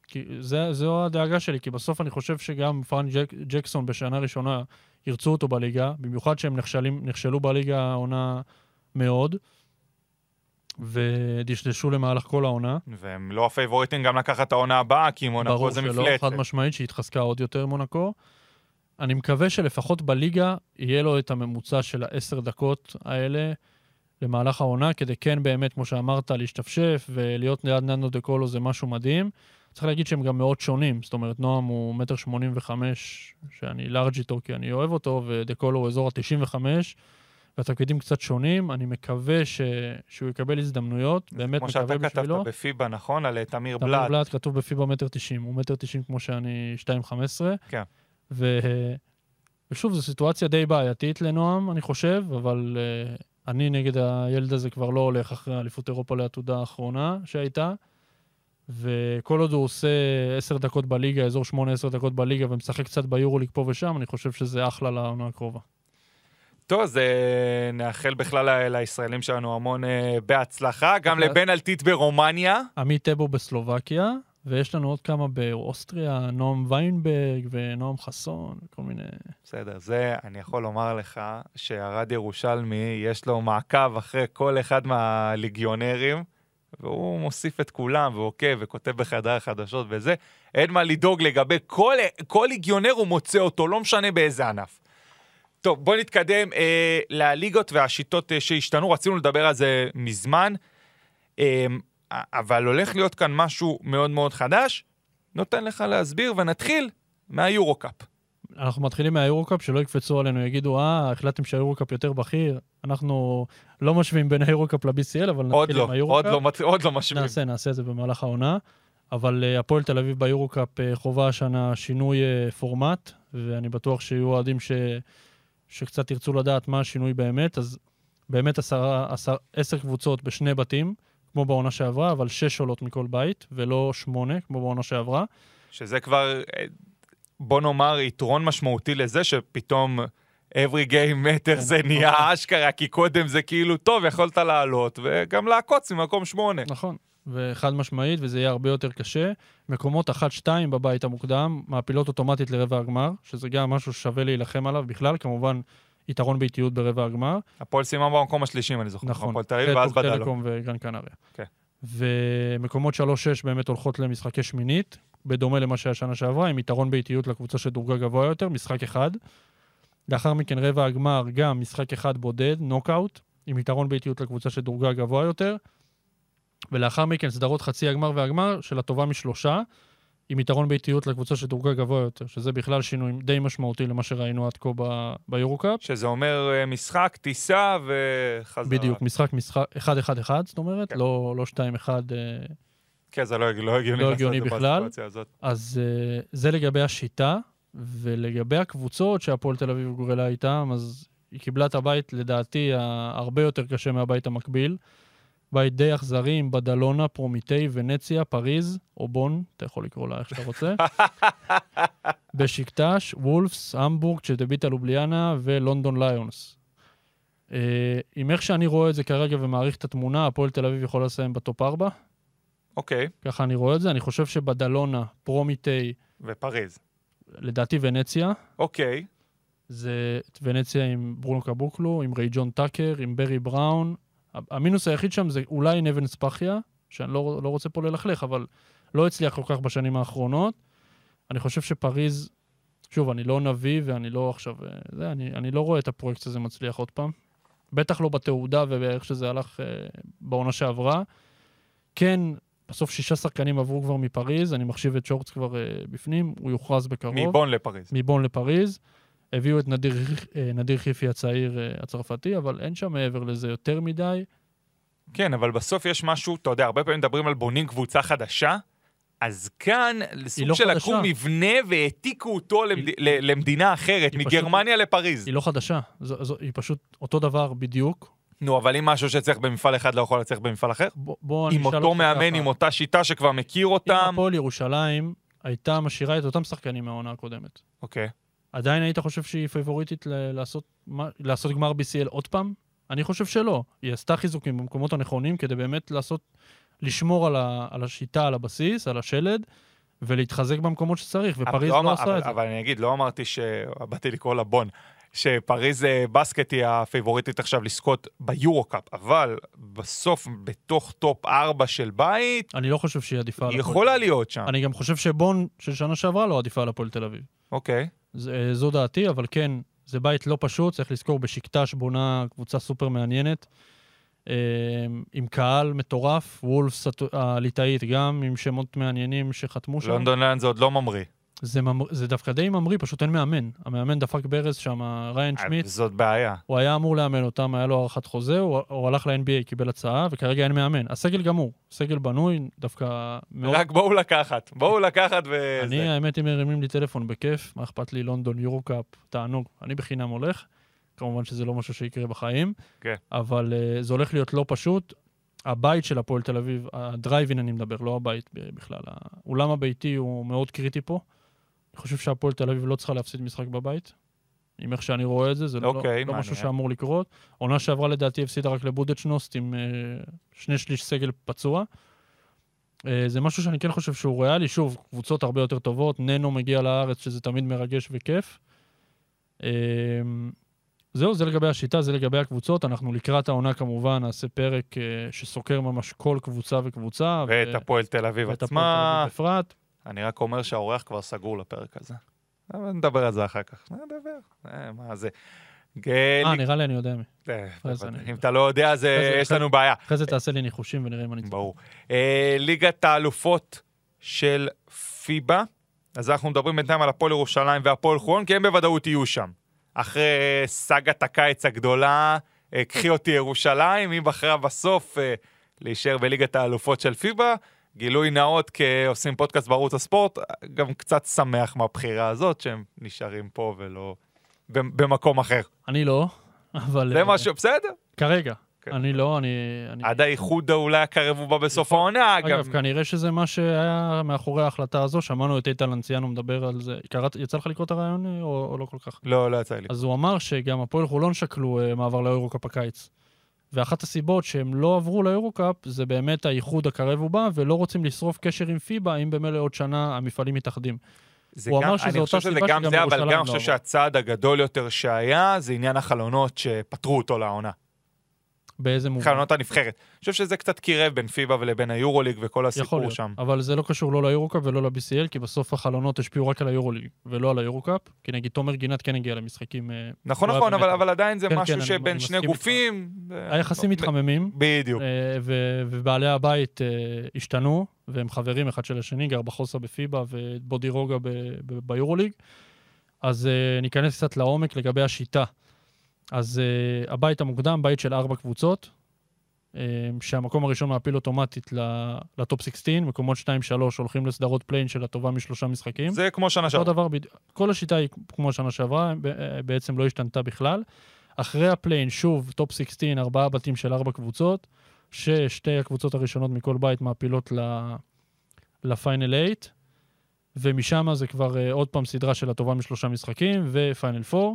כי זה, זו הדאגה שלי, כי בסוף אני חושב שגם פרנק ג'ק, ג'קסון בשנה ראשונה ירצו אותו בליגה, במיוחד שהם נכשלים, נכשלו בליגה העונה מאוד, ודשדשו למהלך כל העונה. והם לא הפייבוריטים גם לקחת את העונה הבאה, כי מונקו ברור זה שלא, מפלצת. חד משמעית, שהתחזקה עוד יותר מונקו. אני מקווה שלפחות בליגה יהיה לו את הממוצע של העשר דקות האלה למהלך העונה, כדי כן באמת, כמו שאמרת, להשתפשף ולהיות ליד ננו דה קולו זה משהו מדהים. צריך להגיד שהם גם מאוד שונים, זאת אומרת, נועם הוא מטר שמונים וחמש, שאני לארג' איתו כי אני אוהב אותו, ודה קולו הוא אזור ה-95, והתפקידים קצת שונים. אני מקווה ש... שהוא יקבל הזדמנויות, באמת כמו מקווה שאתה בשבילו. כתבת בפיבה, נכון? על אה, תמיר תמיר בלאט. בלאט כתוב בפיבה מטר תשעים, הוא מטר תשעים כמו שאני שתיים חמש עשרה. כן. ו... ושוב, זו סיטואציה די בעייתית לנועם, אני חושב, אבל uh, אני נגד הילד הזה כבר לא הולך אחרי האליפות אירופה לעתודה האחרונה שהייתה. וכל עוד הוא עושה עשר דקות בליגה, אזור שמונה עשר דקות בליגה, ומשחק קצת ביורוליג פה ושם, אני חושב שזה אחלה לעונה הקרובה. טוב, אז אה, נאחל בכלל לישראלים שלנו המון אה, בהצלחה, גם. לבן אלטית ברומניה. עמית טבו בסלובקיה, ויש לנו עוד כמה באוסטריה, נועם ויינברג ונועם חסון, כל מיני... בסדר, זה אני יכול לומר לך שהרד ירושלמי, יש לו מעקב אחרי כל אחד מהליגיונרים, והוא מוסיף את כולם ועוקב וכותב בחדר החדשות וזה. אין מה לדאוג לגבי כל, כל ליגיונר הוא מוצא אותו, לא משנה באיזה ענף. טוב, בוא נתקדם אה, לליגות והשיטות אה, שהשתנו, רצינו לדבר על זה מזמן. אמ, אבל הולך להיות כאן משהו מאוד מאוד חדש, נותן לך להסביר, ונתחיל מהיורו-קאפ. אנחנו מתחילים מהיורו-קאפ, שלא יקפצו עלינו, יגידו, אה, החלטתם שהיורו-קאפ יותר בכיר. אנחנו לא משווים בין היורו-קאפ ל-BCL, אבל עוד נתחיל לא, עם עוד היורו-קאפ. לא, מת- עוד לא משווים. נעשה, נעשה את זה במהלך העונה. אבל אה, הפועל תל אביב ביורו-קאפ אה, חובה השנה שינוי אה, פורמט, ואני בטוח שיהיו אוהדים ש... שקצת ירצו לדעת מה השינוי באמת, אז באמת עשרה, עשר, עשר קבוצות בשני בתים, כמו בעונה שעברה, אבל שש עולות מכל בית, ולא שמונה, כמו בעונה שעברה. שזה כבר, בוא נאמר, יתרון משמעותי לזה שפתאום every game matter זה כן, נהיה נכון. אשכרה, כי קודם זה כאילו, טוב, יכולת לעלות, וגם לעקוץ ממקום שמונה. נכון. וחד משמעית, וזה יהיה הרבה יותר קשה. מקומות 1-2 בבית המוקדם, מעפילות אוטומטית לרבע הגמר, שזה גם משהו ששווה להילחם עליו בכלל, כמובן יתרון באיטיות ברבע הגמר. הפועל סיימה במקום השלישי, אם אני זוכר. נכון, הפועל תל אביב, ואז בדלו. טלקום וגרן קנריה. כן. ומקומות 3-6 באמת הולכות למשחקי שמינית, בדומה למה שהיה שנה שעברה, עם יתרון באיטיות לקבוצה שדורגה גבוה יותר, משחק אחד. לאחר מכן רבע הגמר, גם משחק אחד בודד, נוקאוט, עם יתרון באיטיות לקבוצה שדורגה גבוה יותר. ולאחר מכן סדרות חצי הגמר והגמר של הטובה משלושה, עם יתרון באיטיות לקבוצה שדורגה גבוה יותר, שזה בכלל שינוי די משמעותי למה שראינו עד כה ב- ביורו-קאפ. שזה אומר אה, משחק, טיסה וחזרה. בדיוק, משחק, משחק, 1-1-1, זאת אומרת, כן. לא, לא 2-1. אה, כן, זה לא לא הגיוני לא הגיוני בכלל. הזאת. אז אה, זה לגבי השיטה, ולגבי הקבוצות שהפועל תל אביב גורלה איתם, אז היא קיבלה את הבית, לדעתי, הרבה יותר קשה מהבית המקביל. בית די אכזרי עם בדלונה, פרומתיי, ונציה, פריז, או בון, אתה יכול לקרוא לה איך שאתה רוצה. בשקטש, וולפס, המבורג, צ'דביטה לובליאנה ולונדון ליונס. אה, עם איך שאני רואה את זה כרגע ומעריך את התמונה, הפועל תל אביב יכול לסיים בטופ 4, אוקיי, ככה אני רואה את זה. אני חושב שבדלונה, פרומיטי, ופריז. לדעתי ונציה, אוקיי, זה את ונציה עם ברונו קבוקלו, עם ריי ג'ון טאקר, עם ברי בראון. המינוס היחיד שם זה אולי נבן ספחיה, שאני לא, לא רוצה פה ללכלך, אבל לא הצליח כל כך בשנים האחרונות. אני חושב שפריז, שוב, אני לא נביא ואני לא עכשיו... אה, זה, אני, אני לא רואה את הפרויקט הזה מצליח עוד פעם. בטח לא בתעודה ואיך שזה הלך אה, בעונה שעברה. כן, בסוף שישה שחקנים עברו כבר מפריז, אני מחשיב את שורץ כבר אה, בפנים, הוא יוכרז בקרוב. מבון לפריז. מבון לפריז. הביאו את נדיר, אה, נדיר חיפי הצעיר אה, הצרפתי, אבל אין שם מעבר לזה יותר מדי. כן, אבל בסוף יש משהו, אתה יודע, הרבה פעמים מדברים על בונים קבוצה חדשה, אז כאן, סוג לא של לקחו חדשה. מבנה והעתיקו אותו למד... ל- למדינה אחרת, היא מגרמניה לפריז. היא לא חדשה, זו, זו, היא פשוט אותו דבר בדיוק. נו, אבל אם משהו שצריך במפעל אחד לא יכול לצריך במפעל אחר? בוא, בוא עם אותו מאמן, ככה. עם אותה שיטה שכבר מכיר אם אותם. הפועל ירושלים הייתה משאירה את אותם שחקנים מהעונה הקודמת, אוקיי. עדיין היית חושב שהיא פייבוריטית ל- לעשות, מה- לעשות גמר BCL עוד פעם? אני חושב שלא. היא עשתה חיזוקים במקומות הנכונים כדי באמת לעשות, לשמור על, ה, על השיטה, על הבסיס, על השלד, ולהתחזק במקומות שצריך, ופריז לא לא, אמר- עשה אבל- את זה. אבל אני אגיד, לא אמרתי ש... באתי לקרוא לה בון. שפריז אה, בסקט היא הפייבוריטית עכשיו לזכות ביורו-קאפ, אבל בסוף, בתוך טופ 4 של בית, אני לא חושב שהיא עדיפה על היא הפועל. יכולה להיות שם. אני גם חושב שבון של שנה שעברה לא עדיפה על הפועל תל אביב. אוקיי. זה, זו דעתי, אבל כן, זה בית לא פשוט, צריך לזכור, בשקטש בונה קבוצה סופר מעניינת, אה, עם קהל מטורף, וולפס הליטאית גם, עם שמות מעניינים שחתמו שם. לונדון ליונס זה עוד לא ממריא. זה, ממר... זה דווקא די ממריא, פשוט אין מאמן. המאמן דפק ברז שם, ריין שמיט, זאת בעיה. הוא היה אמור לאמן אותם, היה לו הארכת חוזה, הוא, הוא הלך ל-NBA, קיבל הצעה, וכרגע אין מאמן. הסגל גמור, סגל בנוי, דווקא מאוד... רק בואו לקחת, בואו לקחת וזה. אני, האמת, אם מרימים לי טלפון בכיף, מה אכפת לי, לונדון, יורו-קאפ, תענוג. אני בחינם הולך. כמובן שזה לא משהו שיקרה בחיים. כן. אבל uh, זה הולך להיות לא פשוט. הבית של הפועל תל אביב, הדרייבין אני מדבר, לא הבית בכלל. האולם הביתי הוא מאוד קריטי פה. אני חושב שהפועל תל אביב לא צריכה להפסיד משחק בבית. עם איך שאני רואה את זה, זה לא, אוקיי, לא משהו. שאמור לקרות. עונה שעברה לדעתי הפסידה רק לבודדשנוסט עם uh, שני שליש סגל פצוע. Uh, זה משהו שאני כן חושב שהוא ריאלי. שוב, קבוצות הרבה יותר טובות, ננו מגיע לארץ, שזה תמיד מרגש וכיף. Uh, זהו, זה לגבי השיטה, זה לגבי הקבוצות. אנחנו לקראת העונה כמובן נעשה פרק uh, שסוקר ממש כל קבוצה וקבוצה. ואת ו- הפועל תל אביב ואת הפועל עצמה. תל אביב בפרט. אני רק אומר שהאורח כבר סגור לפרק הזה. אבל נדבר על זה אחר כך. נדבר. אה, מה זה. אה, נראה לי אני יודע מי. אה, אם אתה לא יודע, אז יש לנו בעיה. אחרי זה תעשה לי ניחושים ונראה אם אני. ברור. אה, ליגת האלופות של פיבה, אז אנחנו מדברים בינתיים על הפועל ירושלים והפועל חולון, כי הם בוודאות יהיו שם. אחרי סאגת הקיץ הגדולה, קחי אותי ירושלים, היא בחרה בסוף להישאר בליגת האלופות של פיבה. גילוי נאות כעושים פודקאסט בערוץ הספורט, גם קצת שמח מהבחירה הזאת, שהם נשארים פה ולא במ- במקום אחר. אני לא, אבל... זה משהו, בסדר. כרגע. כן. אני לא, אני... אני- עד האיחוד אולי הקרב הוא בא בסוף העונה, גם... אגב, כנראה שזה מה שהיה מאחורי ההחלטה הזו, שמענו את איתן לנציאנו מדבר על זה. קראת, יצא לך לקרוא את הרעיון או, או לא כל כך? לא, לא יצא לי. אז הוא אמר שגם הפועל חולון שקלו אה, מעבר ליורוקאפ הקיץ. ואחת הסיבות שהם לא עברו ליורוקאפ זה באמת האיחוד הקרב ובא, ולא רוצים לשרוף קשר עם פיבה, אם במילא עוד שנה המפעלים מתאחדים. זה הוא גם, אמר שזו אני אותה חושב שזה סיבה גם שגם זה, אבל גם לא אני חושב עברה. שהצעד הגדול יותר שהיה, זה עניין החלונות שפטרו אותו לעונה. באיזה מובן? חלונות הנבחרת. אני חושב שזה קצת קירב בין פיבה ולבין היורוליג וכל יכול הסיפור להיות, שם. אבל זה לא קשור לא ליורוקאפ ולא ל-BCL, כי בסוף החלונות השפיעו רק על היורוליג ולא על היורוקאפ, כי נגיד תומר גינת כן הגיע למשחקים. אה, נכון, היה נכון, אבל, אבל עדיין זה כן, משהו כן, שבין שני מסכים איתך. גופים. היחסים מתחממים, בדיוק. אה, ו- ובעלי הבית אה, השתנו, והם חברים אחד של השני, גרבחוסה בפיבה ובודירוגה ב- ב- ביורוליג. אז ניכנס קצת לעומק לגבי השיטה. אז אה, הבית המוקדם, בית של ארבע קבוצות, אה, שהמקום הראשון מעפיל אוטומטית לטופ 16, מקומות 2-3 הולכים לסדרות פליי-אין של הטובה משלושה משחקים. זה כמו שנה שעברה. דבר. כל השיטה היא כמו שנה שעברה, אה, בעצם לא השתנתה בכלל. אחרי הפליי-אין, שוב, טופ 16, ארבעה בתים של ארבע קבוצות, ששתי הקבוצות הראשונות מכל בית מעפילות לפיינל 8, ומשם זה כבר אה, עוד פעם סדרה של הטובה משלושה משחקים, ופיינל 4,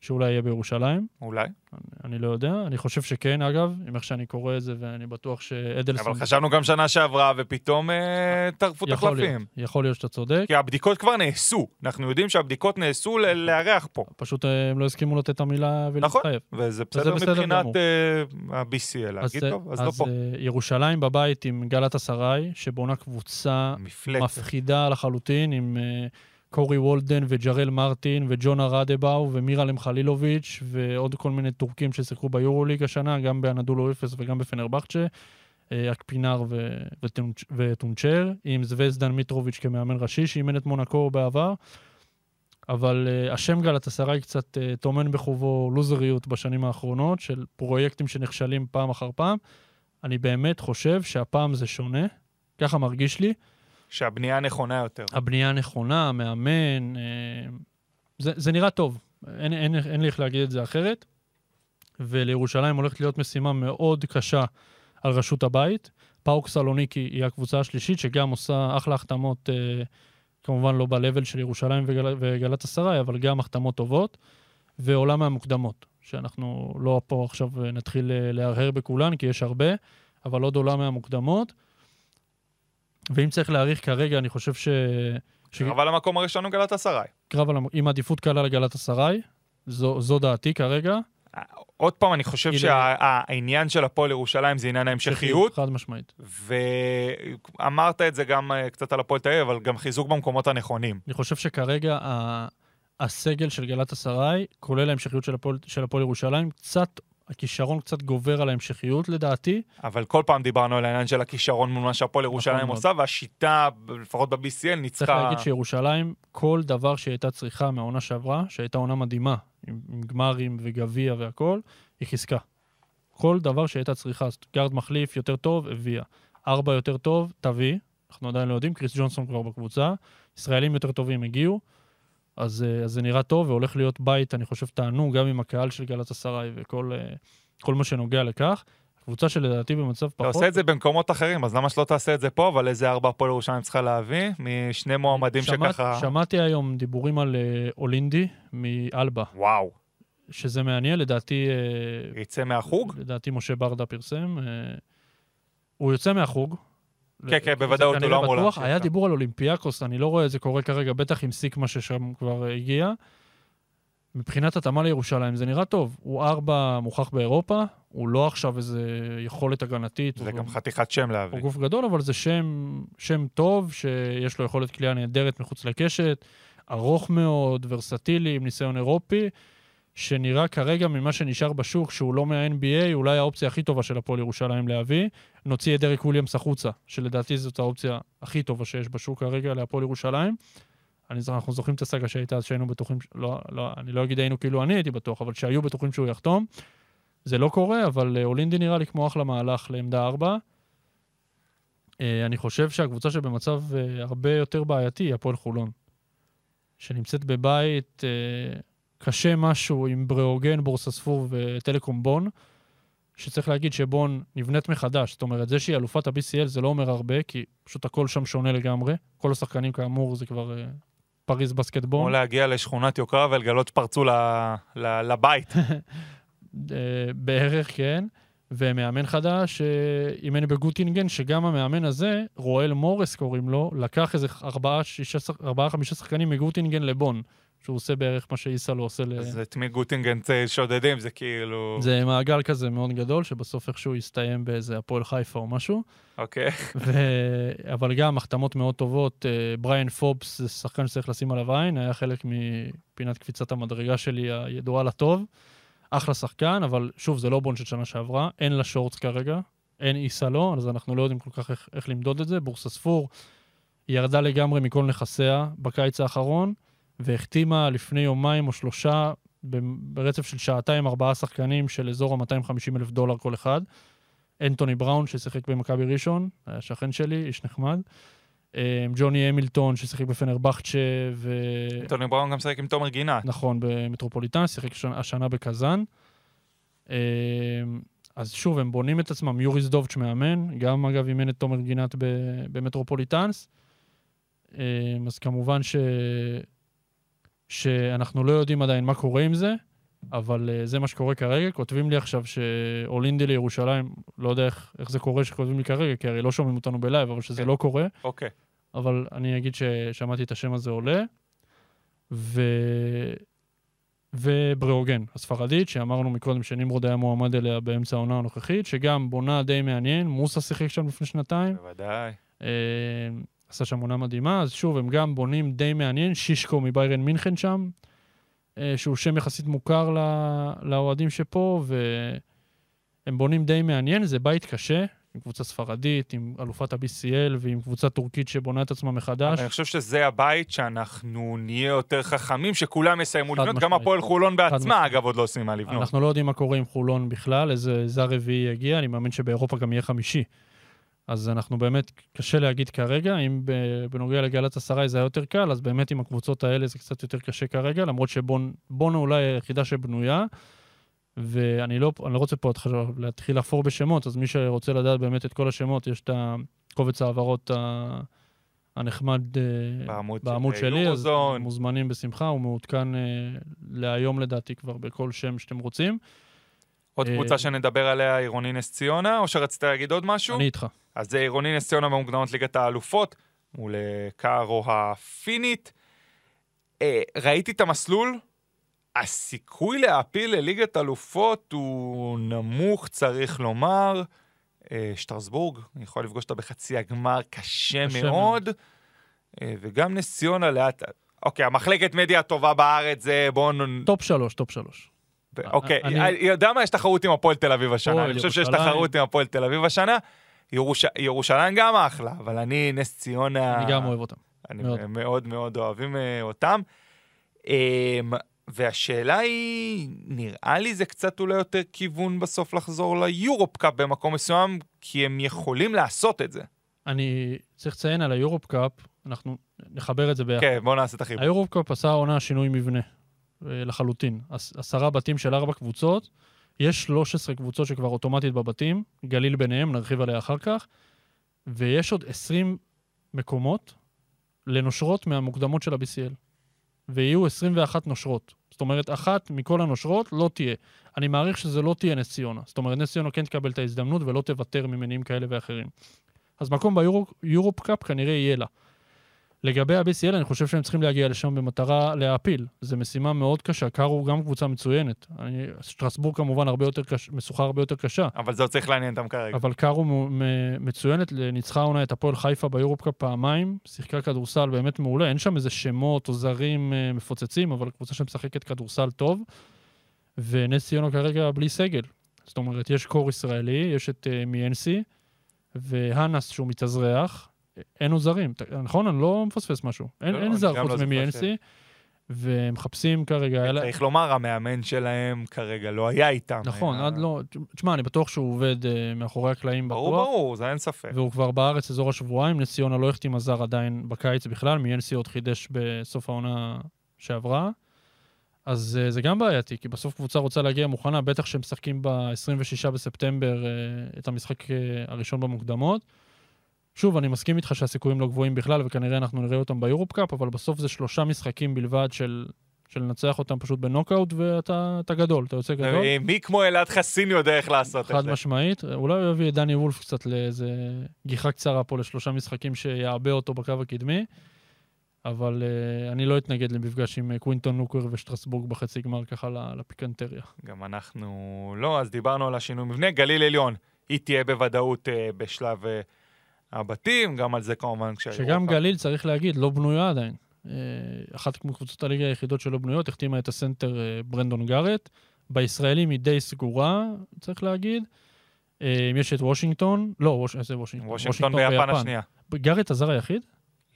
שאולי יהיה בירושלים. אולי. אני, אני לא יודע, אני חושב שכן, אגב, עם איך שאני קורא את זה, ואני בטוח שאדלסון... אבל חשבנו גם שנה שעברה, ופתאום אה, טרפו את הקלפים. יכול להיות שאתה צודק. כי הבדיקות כבר נעשו. אנחנו יודעים שהבדיקות נעשו ל- לארח פה. פשוט אה, הם לא הסכימו לתת את המילה נכון. ולהתחייב. וזה בסדר בסדר מבחינת גמור. אה, ה-BCL. להגיד אה, טוב, אז לא פה. אה, ירושלים בבית עם גלת אסריי, שבונה קבוצה מפלצת. מפחידה לחלוטין, עם אה, קורי וולדן וג'רל מרטין וג'ונה רדבאו ומירלם חלילוביץ' ועוד כל מיני טורקים ששיחקו ביורוליג השנה, גם באנדולו אפס וגם בפנרבכצ'ה, אה, אקפינר ו- וטונצ'- וטונצ'ר, עם זווזדן מיטרוביץ' כמאמן ראשי, שאימן את מונקו בעבר. אבל uh, השם גלת אסריי קצת uh, טומן בחובו לוזריות בשנים האחרונות, של פרויקטים שנכשלים פעם אחר פעם. אני באמת חושב שהפעם זה שונה, ככה מרגיש לי. שהבנייה נכונה יותר. הבנייה הנכונה, המאמן, אה, זה, זה נראה טוב. אין, אין, אין לי איך להגיד את זה אחרת. ולירושלים הולכת להיות משימה מאוד קשה על רשות הבית. פאוק סלוניקי היא הקבוצה השלישית, שגם עושה אחלה החתמות, אה, כמובן לא ב-level של ירושלים וגל, וגלת אסריי, אבל גם החתמות טובות. ועולה מהמוקדמות, שאנחנו לא פה עכשיו נתחיל אה, להרהר בכולן, כי יש הרבה, אבל עוד עולה מהמוקדמות. ואם צריך להעריך כרגע, אני חושב ש... ש... אבל המקום הראשון הוא גלת אסריי. קרב על, המ- עם עדיפות קלה לגלת אסריי, זו, זו דעתי כרגע. עוד פעם, אני חושב שהעניין של הפועל ירושלים זה עניין ההמשכיות, חד משמעית. ואמרת את זה גם אה, קצת על הפועל תל אביב, אבל גם חיזוק במקומות הנכונים. אני חושב שכרגע ה... הסגל של גלת אסריי, כולל ההמשכיות של הפועל ירושלים, קצת, הכישרון קצת גובר על ההמשכיות לדעתי. אבל כל פעם דיברנו על העניין של הכישרון מול מה שהפועל ירושלים מאוד. עושה, והשיטה, לפחות ב-BCL, צריך ניצחה... להגיד שירושלים, כל דבר שהיא הייתה צריכה מהעונה שעברה, שהייתה עונה מדהימה, עם, עם גמרים וגביע והכול, היא חיזקה. כל דבר שהיא הייתה צריכה, גארד מחליף יותר טוב, הביאה. ארבע יותר טוב, תביא. אנחנו עדיין לא יודעים, קריס ג'ונסון כבר בקבוצה. ישראלים יותר טובים הגיעו. אז, אה, אז זה נראה טוב, והולך להיות בית, אני חושב, תענוג, גם עם הקהל של גלת אסריי וכל אה, מה שנוגע לכך. קבוצה שלדעתי במצב אתה פחות... עושה את זה במקומות אחרים, אז למה שלא תעשה את זה פה? אבל איזה ארבע הפועל ירושלים צריכה להביא? משני מועמדים שמעת- שככה... שמעתי היום דיבורים על אה, אולינדי מאלבה. וואו, שזה מעניין, לדעתי, יצא מהחוג? לדעתי משה ברדה פרסם. הוא יוצא מהחוג. כן, כן, בוודאות, הוא לא אמור. להמשיך היה שם. דיבור על אולימפיאקוס, אני לא רואה את זה קורה כרגע, בטח עם סיקמה ששם כבר אה, הגיע. מבחינת התאמה לירושלים זה נראה טוב. הוא ארבע מוכח באירופה, הוא לא עכשיו איזה יכולת הגנתית. זה הוא- גם חתיכת שם להביא. הוא גוף גדול, אבל זה שם, שם טוב, שיש לו יכולת קליעה נהדרת מחוץ לקשת, ארוך מאוד, ורסטילי, עם ניסיון אירופי. שנראה כרגע ממה שנשאר בשוק, שהוא לא מה-NBA, אולי האופציה הכי טובה של הפועל ירושלים להביא. נוציא את דרק וויליאמס החוצה, שלדעתי זאת האופציה הכי טובה שיש בשוק כרגע להפועל ירושלים. אני, זוכר- אנחנו זוכרים את הסאגה שהייתה אז שהיינו בטוחים, לא, לא, אני לא אגיד היינו כאילו אני הייתי בטוח, אבל שהיו בטוחים שהוא יחתום. זה לא קורה, אבל אה, אולינדי נראה לי כמו אחלה מהלך לעמדה 4. אה, אני חושב שהקבוצה שבמצב אה, הרבה יותר בעייתי היא הפועל חולון. שנמצאת בבית קשה משהו עם בריאוגן, בורסספור וטלקום בון, שצריך להגיד שבון נבנית מחדש. זאת אומרת, זה שהיא אלופת ה-BCL זה לא אומר הרבה, כי פשוט הכל שם שונה לגמרי. כל השחקנים כאמור זה כבר אה, פריז כמו בסקטבול. להגיע לשכונת יוקרה ולגלות שפרצו ל- ל- לבית. אה, בערך, כן. ומאמן חדש, אה, אימן בגוטינגן, שגם המאמן הזה, רואל מורס קוראים לו, לקח איזה ארבעה, חמישה שחקנים מגוטינגן לבון, שהוא עושה בערך מה שאיסה לא עושה ל... אז את מי גוטינגן שודדים, זה כאילו... זה מעגל כזה מאוד גדול, שבסוף איכשהו יסתיים באיזה הפועל חיפה או משהו. אוקיי. ו... אבל גם החתמות מאוד טובות. אה, בריאן פובס זה שחקן שצריך לשים עליו עין, היה חלק מפינת קפיצת המדרגה שלי הידועה לטוב. אחלה שחקן, אבל שוב, זה לא בון של שנה שעברה, אין לה שורטס כרגע, אין איסה לא, אז אנחנו לא יודעים כל כך איך, איך למדוד את זה. בורסה ספור ירדה לגמרי מכל נכסיה בקיץ האחרון, והחתימה לפני יומיים או שלושה ברצף של שעתיים ארבעה שחקנים של אזור ה-250 אלף דולר כל אחד. אנטוני בראון, ששיחק במכבי ראשון, היה שכן שלי, איש נחמד. אה, ג'וני המילטון, ששיחק בפנרבכצ'ה, ו... טוני בראון גם משחק עם תומר גינת. נכון, במטרופוליטן, שיחק שנה- השנה בקזאן. אה, אז שוב, הם בונים את עצמם. יוריס דובץ' מאמן, גם אגב אימן את תומר גינת במטרופוליטנס. אה, אז כמובן ש... שאנחנו לא יודעים עדיין מה קורה עם זה, אבל אה, זה מה שקורה כרגע. כותבים לי עכשיו שאולינדי לירושלים, לא יודע איך, איך זה קורה שכותבים לי כרגע, כי הרי לא שומעים אותנו בלייב, אבל שזה כן. לא קורה. אוקיי. אבל אני אגיד ששמעתי את השם הזה עולה. ו... ובריאוגן, הספרדית, שאמרנו מקודם שנמרוד היה מועמד אליה באמצע העונה הנוכחית, שגם בונה די מעניין, מוסה שיחק שם לפני שנתיים, בוודאי. אה, עשה שם עונה מדהימה, אז שוב, הם גם בונים די מעניין, שישקו מביירן מינכן שם, אה, שהוא שם יחסית מוכר לאוהדים שפה, והם בונים די מעניין, זה בית קשה, עם קבוצה ספרדית, עם אלופת ה-BCL ועם קבוצה טורקית שבונה את עצמה מחדש. אני חושב שזה הבית שאנחנו נהיה יותר חכמים, שכולם יסיימו לבנות. גם. הפועל חולון בעצמה. אגב, עוד לא עושים מה לבנות. אנחנו לא יודעים מה קורה עם חולון בכלל, איזה זר רביעי יגיע, אני מאמין שבאירופה גם יהיה חמישי. אז אנחנו באמת, קשה להגיד כרגע, אם בנוגע לגלת אסריי זה היה יותר קל, אז באמת עם הקבוצות האלה זה קצת יותר קשה כרגע, למרות שבונו אולי היחידה שבנויה, ואני לא, לא רוצה פה להתחיל לחפור בשמות, אז מי שרוצה לדעת באמת את כל השמות, יש את הקובץ ההעברות ה- הנחמד אה, בעמוד של בעמוד שלי, אז. מוזמנים בשמחה, הוא מעודכן אה, להיום לדעתי כבר בכל שם שאתם רוצים. עוד אה, קבוצה שנדבר עליה, עירוני נס ציונה, או שרצית להגיד עוד משהו? אני איתך. אז זה עירוני נס ציונה במוקדמות ליגת האלופות, מול אה, קארו הפינית. אה, ראיתי את המסלול, הסיכוי להעפיל לליגת אלופות הוא נמוך, צריך לומר. אה, שטרסבורג, אני יכול לפגוש אותה בחצי הגמר, קשה קשה מאוד. אה, וגם נס ציונה לאט... אוקיי, המחלקת מדיה הטובה בארץ זה בואו... טופ שלוש, טופ שלוש. ו- אוקיי, אני- אני יודע מה? יש תחרות עם הפועל תל אביב השנה. אני חושב שיש. תחרות עם הפועל תל אביב השנה. ירוש- ירושלים גם אחלה, אבל אני נס ציונה... אני גם אוהב אותם. אני מאוד. מאוד מאוד, אוהבים אה, אותם. אמ, והשאלה היא, נראה לי זה קצת אולי יותר כיוון בסוף לחזור ליורופ קאפ במקום מסוים, כי הם יכולים לעשות את זה. אני צריך לציין על היורופ קאפ, אנחנו נחבר את זה ביחד. כן, בואו נעשה את החיבור. היורופ קאפ עשה העונה שינוי מבנה, אה, לחלוטין. עש- עשרה בתים של ארבע קבוצות, יש 13 קבוצות שכבר אוטומטית בבתים, גליל ביניהם, נרחיב עליה אחר כך, ויש עוד 20 מקומות לנושרות מהמוקדמות של ה-BCL. ויהיו 21 נושרות. זאת אומרת, אחת מכל הנושרות לא תהיה. אני מעריך שזה לא תהיה נס ציונה. זאת אומרת, נס ציונה כן תקבל את ההזדמנות ולא תוותר ממניעים כאלה ואחרים. אז מקום ביורופ קאפ כנראה יהיה לה. לגבי ה-BCL, אני חושב שהם צריכים להגיע לשם במטרה להעפיל. זו משימה מאוד קשה. קארו גם קבוצה מצוינת. אני, שטרסבורג כמובן הרבה יותר קש, משוכה הרבה יותר קשה. אבל זה עוד צריך לעניין אותם כרגע. אבל קארו מ- מ- מצוינת, ניצחה העונה את הפועל חיפה ביורופ קאפ פעמיים, שיחקה כדורסל באמת מעולה, אין שם איזה שמות או זרים אה, מפוצצים, אבל קבוצה שמשחקת כדורסל טוב. ונס ציונה כרגע בלי סגל. זאת אומרת, יש קור ישראלי, יש את uh, מיאנסי, והנס שהוא מתאזרח, אין עוד זרים. ת- נכון? אני לא מפספס משהו. אין, לא, אין אני זר חוץ לא ממיאנסי, ומחפשים כרגע... צריך לומר, המאמן שלהם כרגע לא היה איתם. נכון, היה- עד לא... תשמע, אני בטוח שהוא עובד uh, מאחורי הקלעים בטוח. ברור, ברור, זה אין ספק. והוא כבר בארץ אזור השבועיים, נס ציונה לא החתימה זר עדיין בקיץ בכלל, מיאנסי עוד חידש בסוף העונה שעברה. אז uh, זה גם בעייתי, כי בסוף קבוצה רוצה להגיע מוכנה, בטח שהם משחקים ב-26 בספטמבר uh, את המשחק uh, הראשון במוקדמות. שוב, אני מסכים איתך שהסיכויים לא גבוהים בכלל, וכנראה אנחנו נראה אותם ביורופ קאפ, אבל בסוף זה שלושה משחקים בלבד של, של לנצח אותם פשוט בנוקאוט, ואתה אתה גדול, אתה יוצא גדול. מי כמו אלעד חסין יודע איך לעשות את חד זה? משמעית. אולי הוא יביא את דני וולף קצת לאיזה גיחה קצרה פה לשלושה משחקים שיעבה אותו בקו הקדמי, אבל uh, אני לא אתנגד למפגש עם אה, קווינטון לוקר ושטרסבורג בחצי גמר ככה לפיקנטריה. גם אנחנו לא, אז דיברנו על השינוי מבנה. גליל עליון, היא תהיה בוודאות אה, בשלב אה, הבתים, גם על זה כמובן כשהיו... שגם גליל, צריך להגיד, לא בנויה עדיין. אה, אחת מקבוצות הליגה היחידות שלא בנויות, החתימה את הסנטר אה, ברנדון גארט. בישראלים היא די סגורה, צריך להגיד. אה, יש את וושינגטון, לא. איזה וושינגטון? וושינגטון ביפן השנייה. גארט הזר היחיד?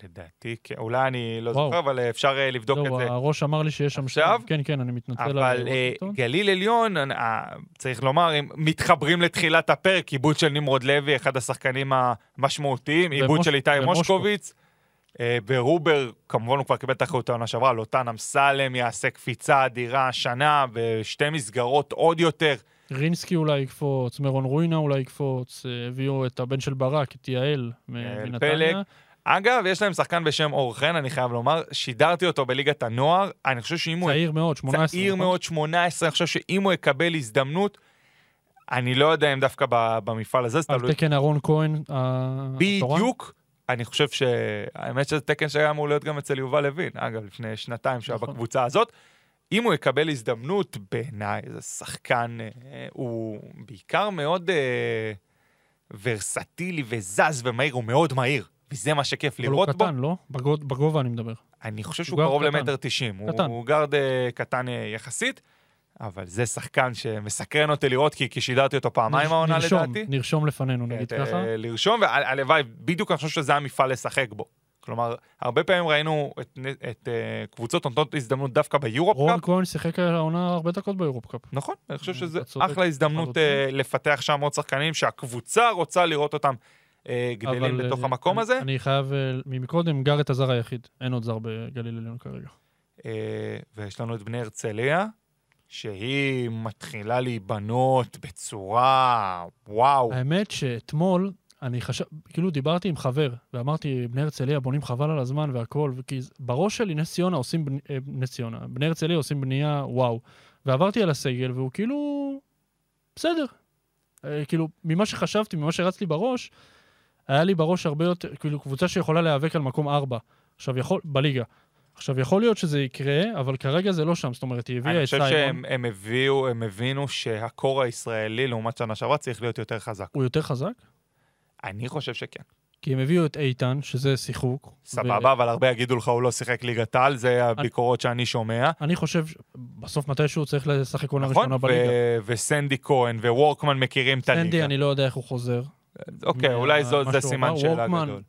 לדעתי, כן. אולי אני לא וואו. זוכר, אבל אה, אפשר אה, לבדוק את לא, זה. הראש אמר לי שיש שם... עכשיו? שני- כן, כן, אני מתנצל על אבל וושינגטון. גליל עליון, אה, צריך לומר, הם מתחברים לתחילת הפרק, עיבוד של נמרוד לוי, אחד השחקנים המשמעותיים, עיבוד של איתי. מושקוביץ. ורובר, כמובן הוא כבר קיבל את האחריות העונה שעברה, לוטן אמסלם יעשה קפיצה אדירה השנה, ושתי מסגרות עוד יותר. רינסקי אולי יקפוץ, מרון רוינה אולי יקפוץ, הביאו את הבן של ברק, את יעל מנתניה. אגב, יש להם שחקן בשם אור חן, אני חייב לומר, שידרתי אותו בליגת הנוער, אני חושב שאם הוא... צעיר מאוד, 18. צעיר נכון? מאוד, 18, אני חושב שאם הוא יקבל הזדמנות, אני לא יודע אם דווקא במפעל הזה, זה על תקן אהרון כהן, ה- התורן. בדיוק. אני חושב שהאמת שזה תקן שהיה אמור להיות גם אצל יובל לוין, אגב, לפני שנתיים שהיה נכון. בקבוצה הזאת. אם הוא יקבל הזדמנות, בעיניי זה שחקן, אה, הוא בעיקר מאוד אה, ורסטילי וזז ומהיר, הוא מאוד מהיר, וזה מה שכיף אבל הוא לראות בו. קטן, לא? בגו- בגובה אני מדבר. אני חושב הוא שהוא קרוב. למטר תשעים. הוא- קטן. הוא גארד אה, קטן אה, יחסית, אבל זה שחקן שמסקרן אותי לראות, כי כי שידרתי אותו פעמיים העונה לדעתי. נרשום לפנינו, כן, נגיד אה, ככה. לרשום, והלוואי, בדיוק אני חושב שזה המפעל לשחק בו. כלומר, הרבה פעמים ראינו את, את uh, קבוצות נותנות הזדמנות דווקא ביורופ רון קאפ. כהן שיחק העונה הרבה דקות ביורופ קאפ. נכון, אני חושב שזה אחלה הזדמנות uh, לפתח שם עוד שחקנים שהקבוצה רוצה לראות אותם גדלים אבל, בתוך אה, המקום אני- הזה. אני חייב, אה, ממקודם, גארט הזר היחיד. אין עוד זר בגליל עליון כרגע. Uh, ויש לנו את בני הרצליה, שהיא מתחילה להיבנות בצורה, וואו. האמת שאתמול, אני חשב, כאילו דיברתי עם חבר, ואמרתי, בני הרצליה בונים חבל על הזמן והכל, זה- בראש שלי נס ציונה עושים, בנ- אה, נס ציונה, בני הרצליה עושים בנייה וואו. ועברתי על הסגל, והוא כאילו, בסדר. אה, כאילו, ממה שחשבתי, ממה שרץ לי בראש, היה לי בראש הרבה יותר, כאילו, קבוצה שיכולה להיאבק על מקום ארבע. עכשיו, יכול, בליגה. עכשיו, יכול להיות שזה יקרה, אבל כרגע זה לא שם. זאת אומרת, היא הביאה אני את חושב סיימון, שהם הם הביאו, הם הבינו שהקור הישראלי לעומת שנה שעברה צריך להיות יותר חזק. הוא יותר חזק, אני חושב שכן. כי הם הביאו את איתן, שזה שיחוק. סבבה, אבל הרבה יגידו לך הוא לא שיחק ליגת על, זה הביקורות שאני שומע. אני חושב, בסוף מתישהו צריך לשחק עונה נכון? ראשונה ו- בליגה. וסנדי כהן וורקמן מכירים את סנדי, הליגה. אני לא יודע איך הוא חוזר. אוקיי, אולי זו- זה סימן. שאלה וורקמן, גדול.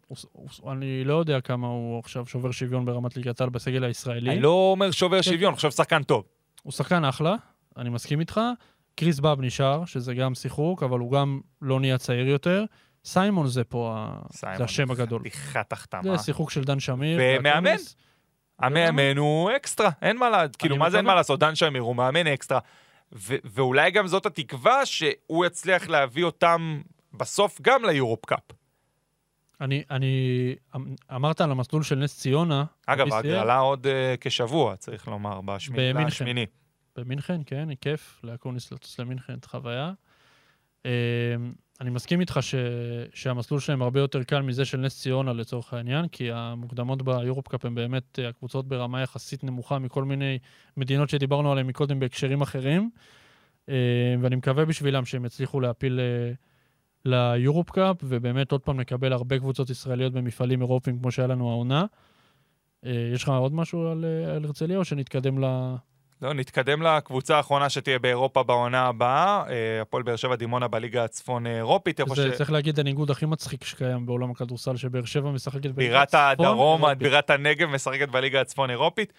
אני לא יודע כמה הוא עכשיו שובר שוויון ברמת ליגת העל בסגל הישראלי. אני לא אומר שובר כן. שוויון, חושב שחקן טוב. הוא שחקן אחלה, אני מסכים איתך. קריס באב נשאר, שזה גם שיחוק, אבל הוא גם לא נהיה צעיר יותר. סיימון זה פה סיימון, זה השם הגדול. חתיכת החתמה. זה שיחוק של דן שמיר. ומאמן. המאמן הוא אקסטרה, אין מה לעשות. כאילו, מה זה אין. מה לעשות? דן שמיר הוא מאמן אקסטרה. ואולי גם זאת התקווה שהוא יצליח להביא אותם בסוף גם ליורופ קאפ. אני, אני, אמ- אמרת על המסלול של נס ציונה. אגב. ההגרלה עוד אה, כשבוע, צריך לומר, בשמיני במינכן. במינכן, כן, כיף לאקוניס לטוס למינכן, חוויה. אמ, אני מסכים איתך ש... שהמסלול שלהם הרבה יותר קל מזה של נס ציונה לצורך העניין, כי המוקדמות ביורופ קאפ הם באמת אה, הקבוצות ברמה יחסית נמוכה מכל מיני מדינות שדיברנו עליהן מקודם בהקשרים אחרים, ואני מקווה בשבילם שהם יצליחו להפיל אה, ליורופ קאפ, ובאמת עוד פעם נקבל הרבה קבוצות ישראליות במפעלים אירופיים כמו שהיה לנו העונה. אה, יש לך עוד משהו על, אה, על הרצליה או שנתקדם ל... לא, נתקדם לקבוצה האחרונה שתהיה באירופה בעונה הבאה, אה, הפועל באר שבע דימונה בליגה הצפון אירופית. זה ש- צריך להגיד הניגוד הכי מצחיק שקיים בעולם הכדורסל, שבאר שבע משחקת בליגת בירת צפון הדרום, אירופית. בירת הנגב, משחקת בליגה הצפון אירופית.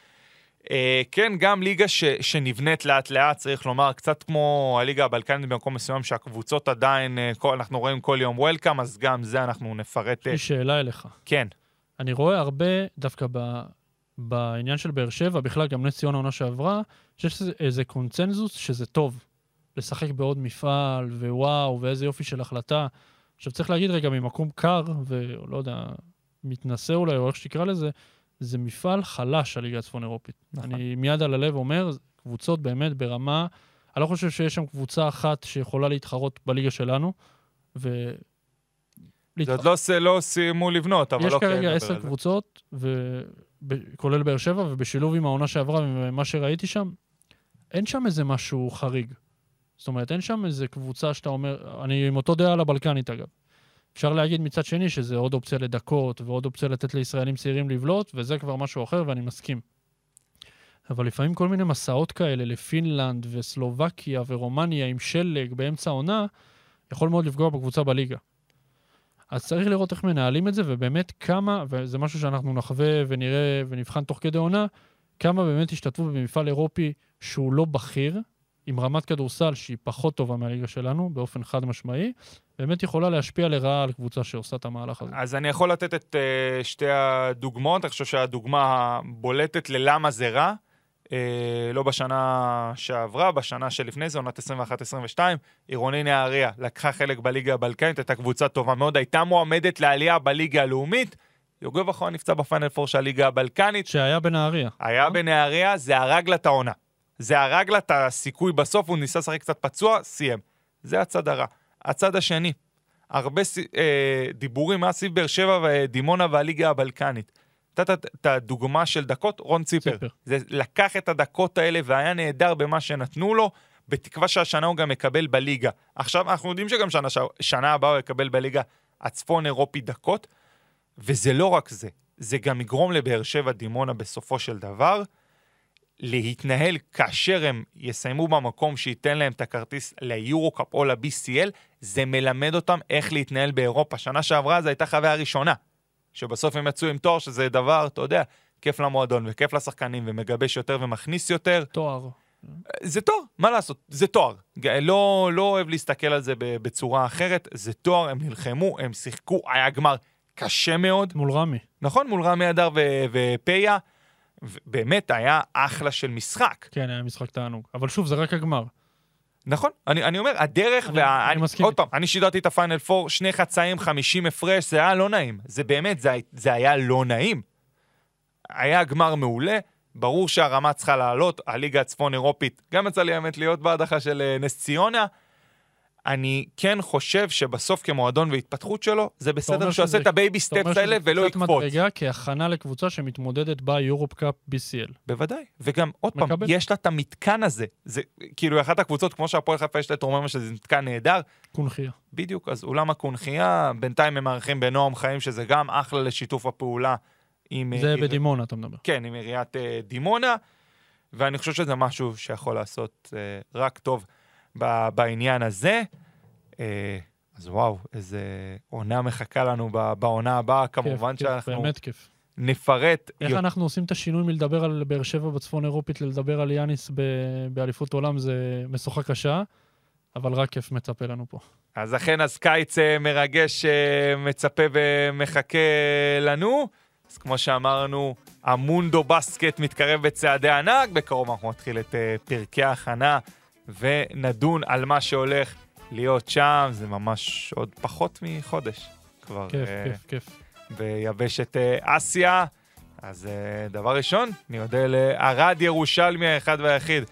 אה, כן, גם ליגה ש, שנבנית לאט לאט, צריך לומר, קצת כמו הליגה הבלקנית במקום מסוים, שהקבוצות עדיין, אה, כל, אנחנו רואים כל יום וולקאם, אז גם זה אנחנו נפרט. יש אה, לי שאלה אליך. כן, אני רואה הרבה, דווקא ב, בעניין של באר שבע, בכלל גם נס ציונה העונה שעברה, שיש איזה קונצנזוס שזה טוב. לשחק בעוד מפעל, ווואו, ואיזה יופי של החלטה. עכשיו צריך להגיד רגע, ממקום קר, ולא יודע, מתנשא אולי, או איך שתקרא לזה, זה מפעל חלש, הליגה הצפון אירופית. נכון. אני מיד על הלב אומר, קבוצות באמת ברמה... אני לא חושב שיש שם קבוצה אחת שיכולה להתחרות בליגה שלנו, ו... זה עוד לא, לא סיימו לבנות, אבל יש אוקיי, כרגע נדבר עשר. קבוצות, ו... ב- כולל באר שבע, ובשילוב עם העונה שעברה ומה שראיתי שם, אין שם איזה משהו חריג. זאת אומרת, אין שם איזה קבוצה שאתה אומר, אני עם אותו דעה על הבלקנית אגב. אפשר להגיד מצד שני שזה עוד אופציה לדקות, ועוד אופציה לתת לישראלים צעירים לבלוט, וזה כבר משהו אחר, ואני מסכים. אבל לפעמים כל מיני מסעות כאלה לפינלנד וסלובקיה ורומניה עם שלג באמצע העונה, יכול מאוד לפגוע בקבוצה בליגה. אז צריך לראות איך מנהלים את זה, ובאמת כמה, וזה משהו שאנחנו נחווה ונראה ונבחן תוך כדי עונה, כמה באמת השתתפו במפעל אירופי שהוא לא בכיר, עם רמת כדורסל שהיא פחות טובה מהליגה שלנו, באופן חד משמעי, באמת יכולה להשפיע לרעה על קבוצה שעושה את המהלך הזה. אז אני יכול לתת את uh, שתי הדוגמאות, אני חושב שהדוגמה הבולטת ללמה זה רע, uh, לא בשנה שעברה, בשנה שלפני זה, עונת 21-22, עירוני נהריה לקחה חלק בליגה הבלקנית, הייתה קבוצה טובה מאוד, הייתה מועמדת לעלייה בליגה הלאומית, יוגב אחרון נפצע בפיינל פור של הליגה הבלקנית, שהיה בנהריה. היה בנהריה, זה הרג לה את העונה. זה הרג לה את הסיכוי בסוף, הוא ניסה לשחק קצת פצוע, סיים. זה הצד הרע. הצד השני, הרבה ס... אה, דיבורים מאז סביב באר שבע ודימונה והליגה הבלקנית. נתת את הדוגמה של דקות, רון ציפר. ציפר. זה לקח את הדקות האלה והיה נהדר במה שנתנו לו, בתקווה שהשנה הוא גם יקבל בליגה. עכשיו, אנחנו יודעים שגם שנה, שנה הבאה הוא יקבל בליגה הצפון אירופי דקות, וזה לא רק זה, זה גם יגרום לבאר שבע דימונה בסופו של דבר להתנהל כאשר הם יסיימו במקום שייתן להם את הכרטיס ליורו-קאפ או ל-BCL, זה מלמד אותם איך להתנהל באירופה. שנה שעברה זו הייתה חוויה ראשונה, שבסוף הם יצאו עם תואר, שזה דבר, אתה יודע, כיף למועדון וכיף לשחקנים ומגבש יותר ומכניס יותר. תואר. זה תואר, מה לעשות? זה תואר. לא, לא אוהב להסתכל על זה בצורה אחרת, זה תואר, הם נלחמו, הם שיחקו, היה גמר קשה מאוד. מול רמי. נכון, מול רמי אדר ו- ופיה. באמת היה אחלה של משחק. כן, היה משחק תענוג. אבל שוב, זה רק הגמר. נכון, אני, אני אומר, הדרך, אני- וה... אני אני, מסכים עוד פעם, אני שידרתי את הפיינל 4, שני חצאים, 50 הפרש, זה היה לא נעים. זה באמת, זה, זה היה לא נעים. היה גמר מעולה, ברור שהרמה צריכה לעלות, הליגה הצפון אירופית, גם יצא לי האמת להיות בהדחה של אה, נס ציונה. אני כן חושב שבסוף כמועדון והתפתחות שלו, זה אומר בסדר שהוא שזה- יעשה את ה baby אתה אומר steps האלה שזה ולא יקפוץ. מדרגה כהכנה לקבוצה שמתמודדת ביורופ קאפ BCL. בוודאי, וגם עוד פעם, מקבל. יש לה את המתקן הזה. זה כאילו אחת הקבוצות, כמו שהפועל חיפה יש לה את רוממה, שזה מתקן נהדר, קונכייה. בדיוק, אז אולם הקונכייה, בינתיים הם מארחים בנועם חיים, שזה גם אחלה לשיתוף הפעולה עם... זה אה, בדימונה, אתה מדבר. כן, עם עיריית אה, דימונה, ואני חושב שזה משהו שיכול לעשות אה, רק טוב בעניין הזה. אה, אז וואו, איזה עונה מחכה לנו בעונה הבאה, כמובן כיף, שאנחנו באמת כיף. נפרט. איך יותר- אנחנו עושים את השינוי מלדבר על באר שבע בצפון אירופית ללדבר על יאניס ב- באליפות עולם זה משוכה קשה, אבל רק כיף מצפה לנו פה. אז אכן, אז קיץ אה, מרגש אה, מצפה ומחכה לנו. אז כמו שאמרנו, המונדו בסקט מתקרב בצעדי ענק, בקרוב אנחנו נתחיל את פרקי ההכנה ונדון על מה שהולך להיות שם, זה ממש עוד פחות מחודש כבר כיף, אה, כיף, כיף. ביבשת אה, אסיה. אז אה, דבר ראשון, אני אודה לערד ירושלמי האחד והיחיד,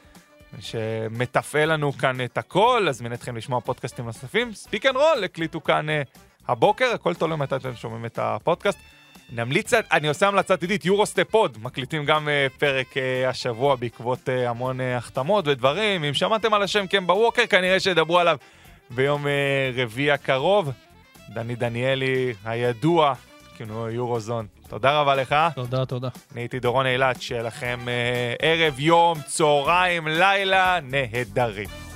שמתפעל לנו כאן את הכל, אזמין אתכם לשמוע פודקאסטים נוספים. Speak and Roll, הקליטו כאן אה, הבוקר, הכל תלוי מתי אתם שומעים את הפודקאסט. נמליץ, אני עושה המלצת עידית, יורוסטפ פוד, מקליטים גם uh, פרק uh, השבוע בעקבות uh, המון החתמות ודברים. אם שמעתם על השם קמבה ווקר, כנראה שידברו עליו ביום רביעי הקרוב. דני דניאלי, הידוע כינוי יורוזון. תודה רבה לך. תודה, תודה. אני הייתי דורון אילת, שיהיה לכם אה, ערב, יום, צהריים, לילה נהדרים.